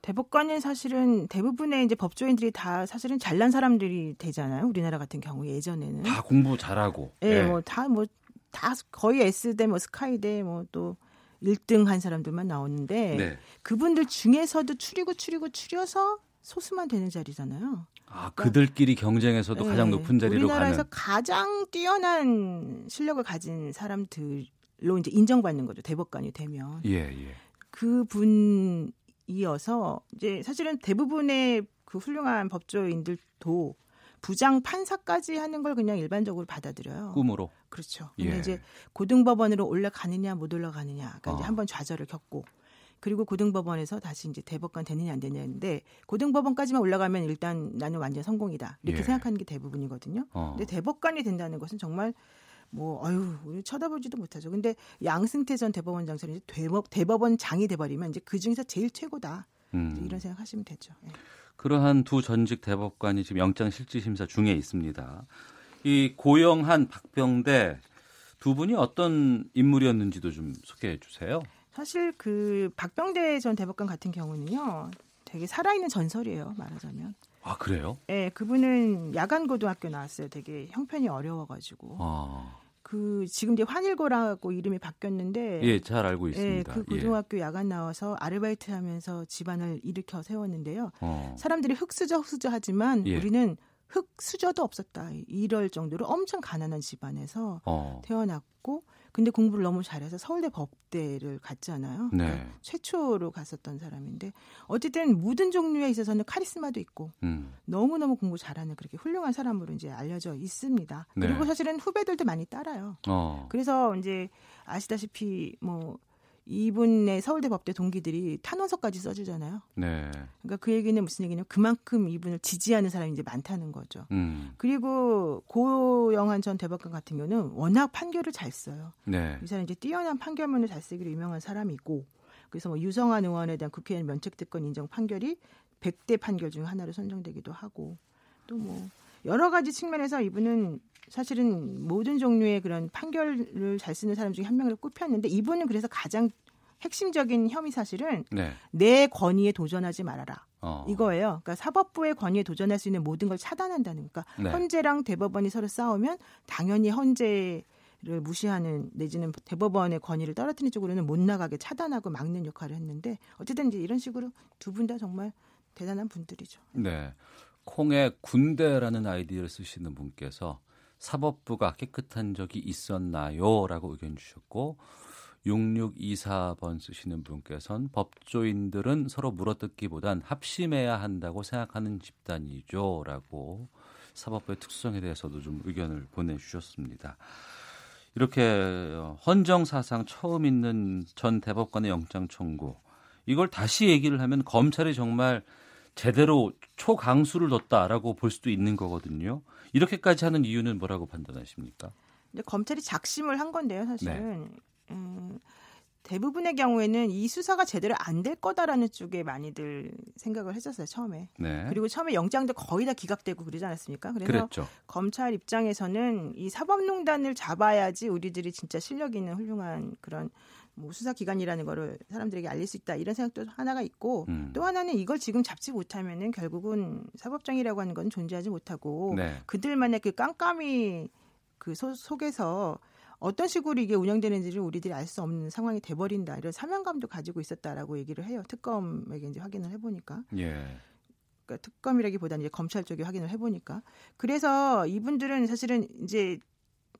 대법관은 사실은 대부분의 이제 법조인들이 다 사실은 잘난 사람들이 되잖아요. 우리나라 같은 경우 예전에는 다 공부 잘하고. 예, 예. 뭐다 뭐 다 거의 S대 뭐 스카이대 뭐또 1등 한 사람들만 나오는데 네. 그분들 중에서도 추리고 추리고 추려서 소수만 되는 자리잖아요. 아, 그들끼리 경쟁에서도 가장 예, 높은 자리로 우리나라에서 가는. 가장 뛰어난 실력을 가진 사람들로 이제 인정받는 거죠. 대법관이 되면. 예, 예. 그분 이어서 이제 사실은 대부분의 그 훌륭한 법조인들도 부장 판사까지 하는 걸 그냥 일반적으로 받아들여요. 꿈으로. 그렇죠. 근데 예. 이제 고등법원으로 올라가느냐 못 올라가느냐. 그러니까 이제 어. 한번 좌절을 겪고 그리고 고등법원에서 다시 이제 대법관 되느냐 안 되느냐인데 고등법원까지만 올라가면 일단 나는 완전 성공이다 이렇게 예. 생각하는 게 대부분이거든요. 어. 근데 대법관이 된다는 것은 정말 뭐 아유 우리 쳐다보지도 못하죠. 근데 양승태 전 대법원장처럼 이제 대법 대법원 장이 돼버리면 이제 그 중에서 제일 최고다 음. 이런 생각하시면 되죠. 예. 그러한 두 전직 대법관이 지금 영장 실질 심사 중에 있습니다. 이 고영한 박병대 두 분이 어떤 인물이었는지도 좀 소개해 주세요. 사실 그 박병대 전 대법관 같은 경우는요, 되게 살아있는 전설이에요 말하자면. 아 그래요? 예, 그분은 야간 고등학교 나왔어요. 되게 형편이 어려워가지고. 아, 그 지금 이제 환일고라고 이름이 바뀌었는데. 예, 잘 알고 예, 있습니다. 그 고등학교 야간 나와서 아르바이트 하면서 집안을 일으켜 세웠는데요. 어. 사람들이 흑수저 흑수저 하지만 예. 우리는 흑수저도 없었다. 이럴 정도로 엄청 가난한 집안에서 어. 태어났고 근데 공부를 너무 잘해서 서울대 법대를 갔잖아요. 네. 그러니까 최초로 갔었던 사람인데 어쨌든 모든 종류에 있어서는 카리스마도 있고 음. 너무 너무 공부 잘하는 그렇게 훌륭한 사람으로 이제 알려져 있습니다. 네. 그리고 사실은 후배들도 많이 따라요. 어. 그래서 이제 아시다시피 뭐 이분의 서울대 법대 동기들이 탄원서까지 써주잖아요. 네. 그러니까 그 얘기는 무슨 얘기냐면 그만큼 이분을 지지하는 사람이 이제 많다는 거죠. 음. 그리고 고영한 전 대법관 같은 경우는 워낙 판결을 잘 써요. 네. 이 사람 이제 뛰어난 판결문을 잘 쓰기로 유명한 사람이고 그래서 뭐 유성한 의원에 대한 국회의원 면책특권 인정 판결이 100대 판결 중 하나로 선정되기도 하고 또뭐 여러 가지 측면에서 이분은 사실은 모든 종류의 그런 판결을 잘 쓰는 사람 중에 한 명으로 꼽혔는데 이분은 그래서 가장 핵심적인 혐의 사실은 네. 내 권위에 도전하지 말아라. 어. 이거예요. 그러니까 사법부의 권위에 도전할 수 있는 모든 걸 차단한다는. 그러니까 네. 헌재랑 대법원이 서로 싸우면 당연히 헌재 를 무시하는 내지는 대법원의 권위를 떨어뜨리는 쪽으로는 못 나가게 차단하고 막는 역할을 했는데 어쨌든 이제 이런 식으로 두 분 다 정말 대단한 분들이죠. 네. 콩에 군대라는 아이디어를 쓰시는 분께서 사법부가 깨끗한 적이 있었나요? 라고 의견 주셨고 6624번 쓰시는 분께서는 법조인들은 서로 물어뜯기보단 합심해야 한다고 생각하는 집단이죠. 라고 사법부의 특성에 대해서도 좀 의견을 보내주셨습니다. 이렇게 헌정 사상 처음 있는 전 대법관의 영장 청구 이걸 다시 얘기를 하면 검찰이 정말 제대로 초강수를 뒀다라고 볼 수도 있는 거거든요. 이렇게까지 하는 이유는 뭐라고 판단하십니까? 근데 검찰이 작심을 한 건데요, 사실은. 네. 음, 대부분의 경우에는 이 수사가 제대로 안 될 거다라는 쪽에 많이들 생각을 했었어요, 처음에. 네. 그리고 처음에 영장도 거의 다 기각되고 그러지 않았습니까? 그래서 그랬죠. 검찰 입장에서는 이 사법농단을 잡아야지 우리들이 진짜 실력 있는 훌륭한 그런 뭐 수사 기관이라는 거를 사람들에게 알릴 수 있다 이런 생각도 하나가 있고 음. 또 하나는 이걸 지금 잡지 못하면은 결국은 사법정이라고 하는 건 존재하지 못하고 네. 그들만의 그 깜깜이 그 소- 속에서 어떤 식으로 이게 운영되는지를 우리들이 알 수 없는 상황이 돼버린다 이런 사명감도 가지고 있었다라고 얘기를 해요 특검에게 이제 확인을 해보니까 예. 그러니까 특검이라기보다는 이제 검찰 쪽에 확인을 해보니까 그래서 이분들은 사실은 이제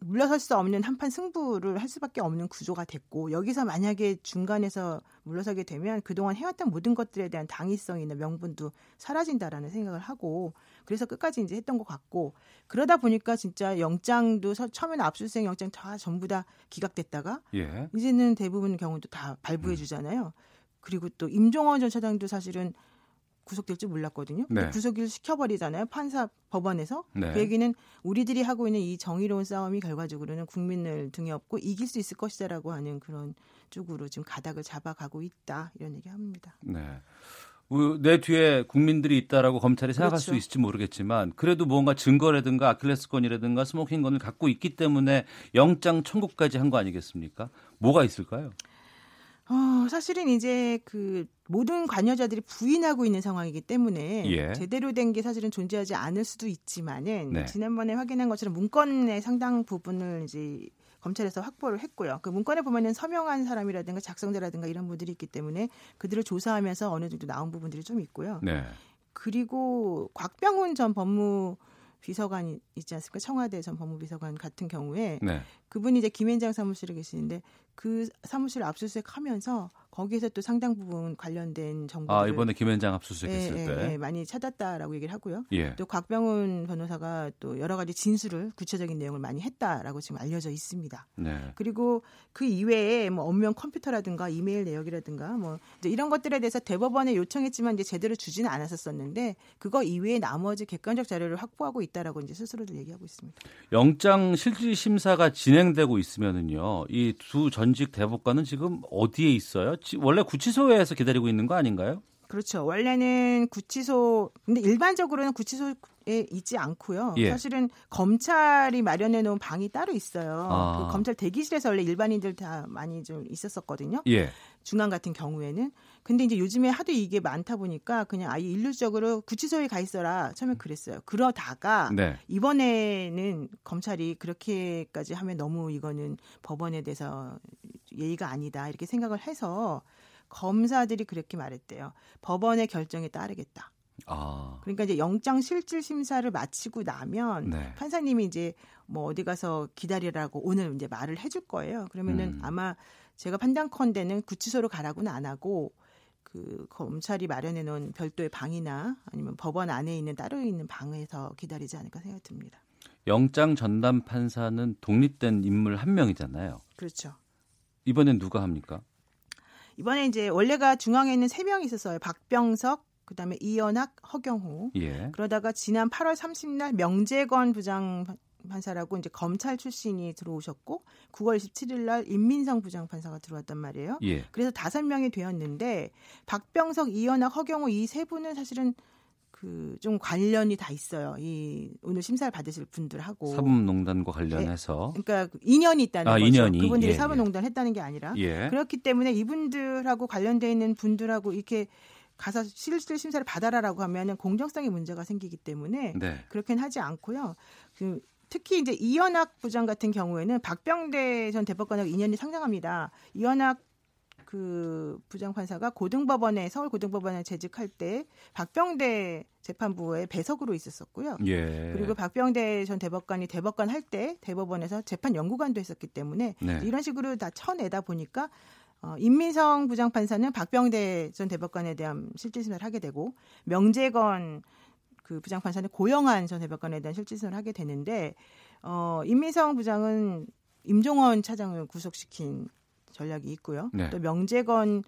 물러설 수 없는 한판 승부를 할 수밖에 없는 구조가 됐고 여기서 만약에 중간에서 물러서게 되면 그동안 해왔던 모든 것들에 대한 당위성이나 명분도 사라진다라는 생각을 하고 그래서 끝까지 이제 했던 것 같고 그러다 보니까 진짜 영장도 서- 처음에는 압수수색 영장 다 전부 다 기각됐다가 예. 이제는 대부분 경우도 다 발부해 주잖아요. 그리고 또 임종원 전 차장도 사실은 구속될 줄 몰랐거든요. 네. 구속을 시켜버리잖아요. 판사 법원에서. 네. 그 얘기는 우리들이 하고 있는 이 정의로운 싸움이 결과적으로는 국민을 등에 업고 이길 수 있을 것이다라고 하는 그런 쪽으로 지금 가닥을 잡아가고 있다 이런 얘기합니다. 네. 우- 내 뒤에 국민들이 있다라고 검찰이 생각할 그렇죠. 수 있을지 모르겠지만 그래도 뭔가 증거라든가 아킬레스건이라든가 스모킹건을 갖고 있기 때문에 영장 청구까지 한 거 아니겠습니까? 뭐가 있을까요? 어, 사실은 이제 그 모든 관여자들이 부인하고 있는 상황이기 때문에 예. 제대로 된 게 사실은 존재하지 않을 수도 있지만은 네. 지난번에 확인한 것처럼 문건의 상당 부분을 이제 검찰에서 확보를 했고요. 그 문건에 보면은 서명한 사람이라든가 작성자라든가 이런 분들이 있기 때문에 그들을 조사하면서 어느 정도 나온 부분들이 좀 있고요. 네. 그리고 곽병훈 전 법무 비서관이 있지 않습니까? 청와대 전 법무비서관 같은 경우에 네. 그분이 이제 김앤장 사무실에 계시는데 그 사무실을 압수수색 하면서 거기에서 또 상당 부분 관련된 정보를 아 이번에 김현장 압수수색했을 예, 때. 예, 예, 많이 찾았다라고 얘기를 하고요. 예. 또 곽병훈 변호사가 또 여러 가지 진술을 구체적인 내용을 많이 했다라고 지금 알려져 있습니다. 네. 그리고 그 이외에 뭐 업무용 컴퓨터라든가 이메일 내역이라든가 뭐 이제 이런 것들에 대해서 대법원에 요청했지만 이제 제대로 주지는 않았었었는데 그거 이외에 나머지 객관적 자료를 확보하고 있다라고 이제 스스로들 얘기하고 있습니다. 영장 실질 심사가 진행되고 있으면은요. 이 두 전직 대법관은 지금 어디에 있어요? 지- 원래 구치소에서 기다리고 있는 거 아닌가요? 그렇죠. 원래는 구치소 근데 일반적으로는 구치소에 있지 않고요. 예. 사실은 검찰이 마련해 놓은 방이 따로 있어요. 아. 그 검찰 대기실에서 원래 일반인들 다 많이 좀 있었었거든요. 예. 중간 같은 경우에는 근데 이제 요즘에 하도 이게 많다 보니까 그냥 아예 일률적으로 구치소에 가 있어라 처음에 그랬어요. 그러다가 네. 이번에는 검찰이 그렇게까지 하면 너무 이거는 법원에 대해서 예의가 아니다 이렇게 생각을 해서 검사들이 그렇게 말했대요. 법원의 결정에 따르겠다. 아. 그러니까 이제 영장 실질 심사를 마치고 나면 네. 판사님이 이제 뭐 어디 가서 기다리라고 오늘 이제 말을 해줄 거예요. 그러면은 음. 아마 제가 판단컨대는 구치소로 가라고는 안 하고 그 검찰이 마련해 놓은 별도의 방이나 아니면 법원 안에 있는 따로 있는 방에서 기다리지 않을까 생각이 듭니다. 영장 전담 판사는 독립된 인물 한 명이잖아요. 그렇죠. 이번엔 누가 합니까? 이번에 이제 원래가 중앙에 있는 세 명이 있었어요. 박병석, 그다음에 이연학, 허경호. 예. 그러다가 지난 8월 30일 명재건 부장 판사라고 이제 검찰 출신이 들어오셨고 9월 27일 날 임민성 부장 판사가 들어왔단 말이에요. 예. 그래서 다섯 명이 되었는데 박병석, 이연학, 허경호 이 세 분은 사실은 그 좀 관련이 다 있어요. 이 오늘 심사를 받으실 분들하고 사법농단과 관련해서 그러니까 그 인연이 있다는 아, 거죠. 인연이. 그분들이 예, 사법농단 했다는 게 아니라 예. 그렇기 때문에 이분들하고 관련돼 있는 분들하고 이렇게 가서 실질 심사를 받아라라고 하면은 공정성에 문제가 생기기 때문에 네. 그렇게는 하지 않고요. 그 특히 이제 이현학 부장 같은 경우에는 박병대 전 대법관하고 인연이 상당합니다. 이현학 그 부장 판사가 고등법원에 서울 고등법원에 재직할 때 박병대 재판부의 배석으로 있었었고요. 예. 그리고 박병대 전 대법관이 대법관 할 때 대법원에서 재판 연구관도 했었기 때문에 네. 이런 식으로 다 쳐내다 보니까 어, 임민성 부장판사는 박병대 전 대법관에 대한 실질심사를 하게 되고 명재건 그 부장판사는 고영한 전 대법관에 대한 실질심사를 하게 되는데 어, 임민성 부장은 임종원 차장을 구속시킨 전략이 있고요. 네. 또 명재건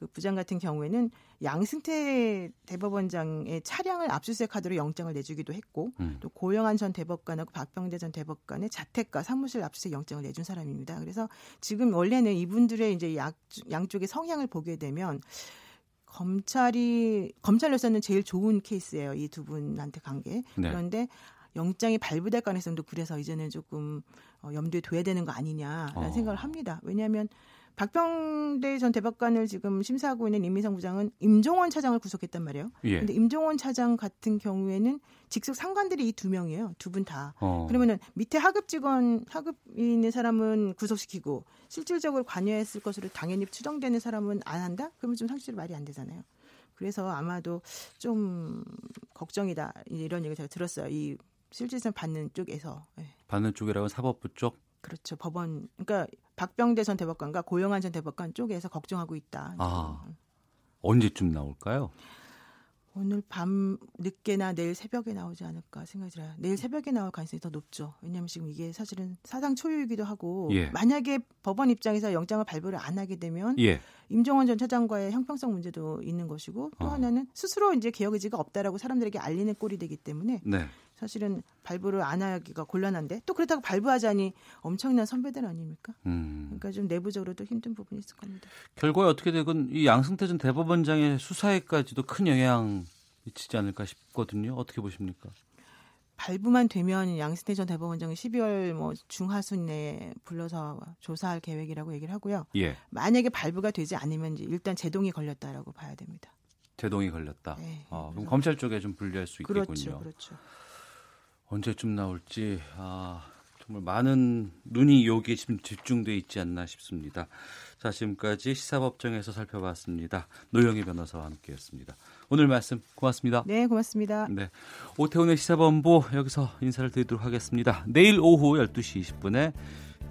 그 부장 같은 경우에는 양승태 대법원장의 차량을 압수수색하도록 영장을 내주기도 했고 음. 또 고영한 전 대법관하고 박병대 전 대법관의 자택과 사무실 압수수색 영장을 내준 사람입니다. 그래서 지금 원래는 이분들의 이제 양, 양쪽의 성향을 보게 되면 검찰이 검찰로서는 제일 좋은 케이스예요. 이 두 분한테 간 게. 네. 그런데 영장이 발부될 가능성도 그래서 이제는 조금 어, 염두에 둬야 되는 거 아니냐라는 어. 생각을 합니다. 왜냐하면 박병대 전 대법관을 지금 심사하고 있는 임미성 부장은 임종원 차장을 구속했단 말이에요. 예. 근데 임종원 차장 같은 경우에는 직속 상관들이 이 두 명이에요. 두 분 다. 어. 그러면은 밑에 하급 직원 하급이 있는 사람은 구속시키고 실질적으로 관여했을 것으로 당연히 추정되는 사람은 안 한다? 그러면 좀 상식적으로 말이 안 되잖아요. 그래서 아마도 좀 걱정이다 이런 얘기 제가 들었어요. 이 실질상 받는 쪽에서. 예. 받는 쪽이라고 사법부 쪽. 그렇죠. 법원 그러니까 박병대 전 대법관과 고영한 전 대법관 쪽에서 걱정하고 있다. 아 언제쯤 나올까요? 오늘 밤 늦게나 내일 새벽에 나오지 않을까 생각이 들어요. 내일 새벽에 나올 가능성이 더 높죠. 왜냐하면 지금 이게 사실은 사상 초유이기도 하고 예. 만약에 법원 입장에서 영장을 발부를 안 하게 되면 예. 임종원 전 차장과의 형평성 문제도 있는 것이고 또 어. 하나는 스스로 이제 개혁 의지가 없다라고 사람들에게 알리는 꼴이 되기 때문에 네. 사실은 발부를 안 하기가 곤란한데 또 그렇다고 발부하자니 엄청난 선배들 아닙니까? 음. 그러니까 좀 내부적으로도 힘든 부분이 있을 겁니다. 결과에 어떻게 되건 이 양승태 전 대법원장의 수사에까지도 큰 영향 미치지 않을까 싶거든요. 어떻게 보십니까? 발부만 되면 양승태 전 대법원장은 12월 뭐 중하순 내에 불러서 조사할 계획이라고 얘기를 하고요. 예. 만약에 발부가 되지 않으면 이제 일단 제동이 걸렸다라고 봐야 됩니다. 제동이 걸렸다. 네, 어, 그럼 검찰 쪽에 좀 불리할 수 있겠군요. 그렇죠, 그렇죠. 언제쯤 나올지 아, 정말 많은 눈이 여기에 지금 집중돼 있지 않나 싶습니다. 자, 지금까지 시사법정에서 살펴봤습니다. 노영희 변호사와 함께했습니다. 오늘 말씀 고맙습니다. 네, 고맙습니다. 네. 오태훈의 시사본부 여기서 인사를 드리도록 하겠습니다. 내일 오후 12시 20분에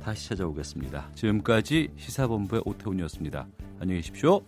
다시 찾아오겠습니다. 지금까지 시사본부의 오태훈이었습니다. 안녕히 계십시오.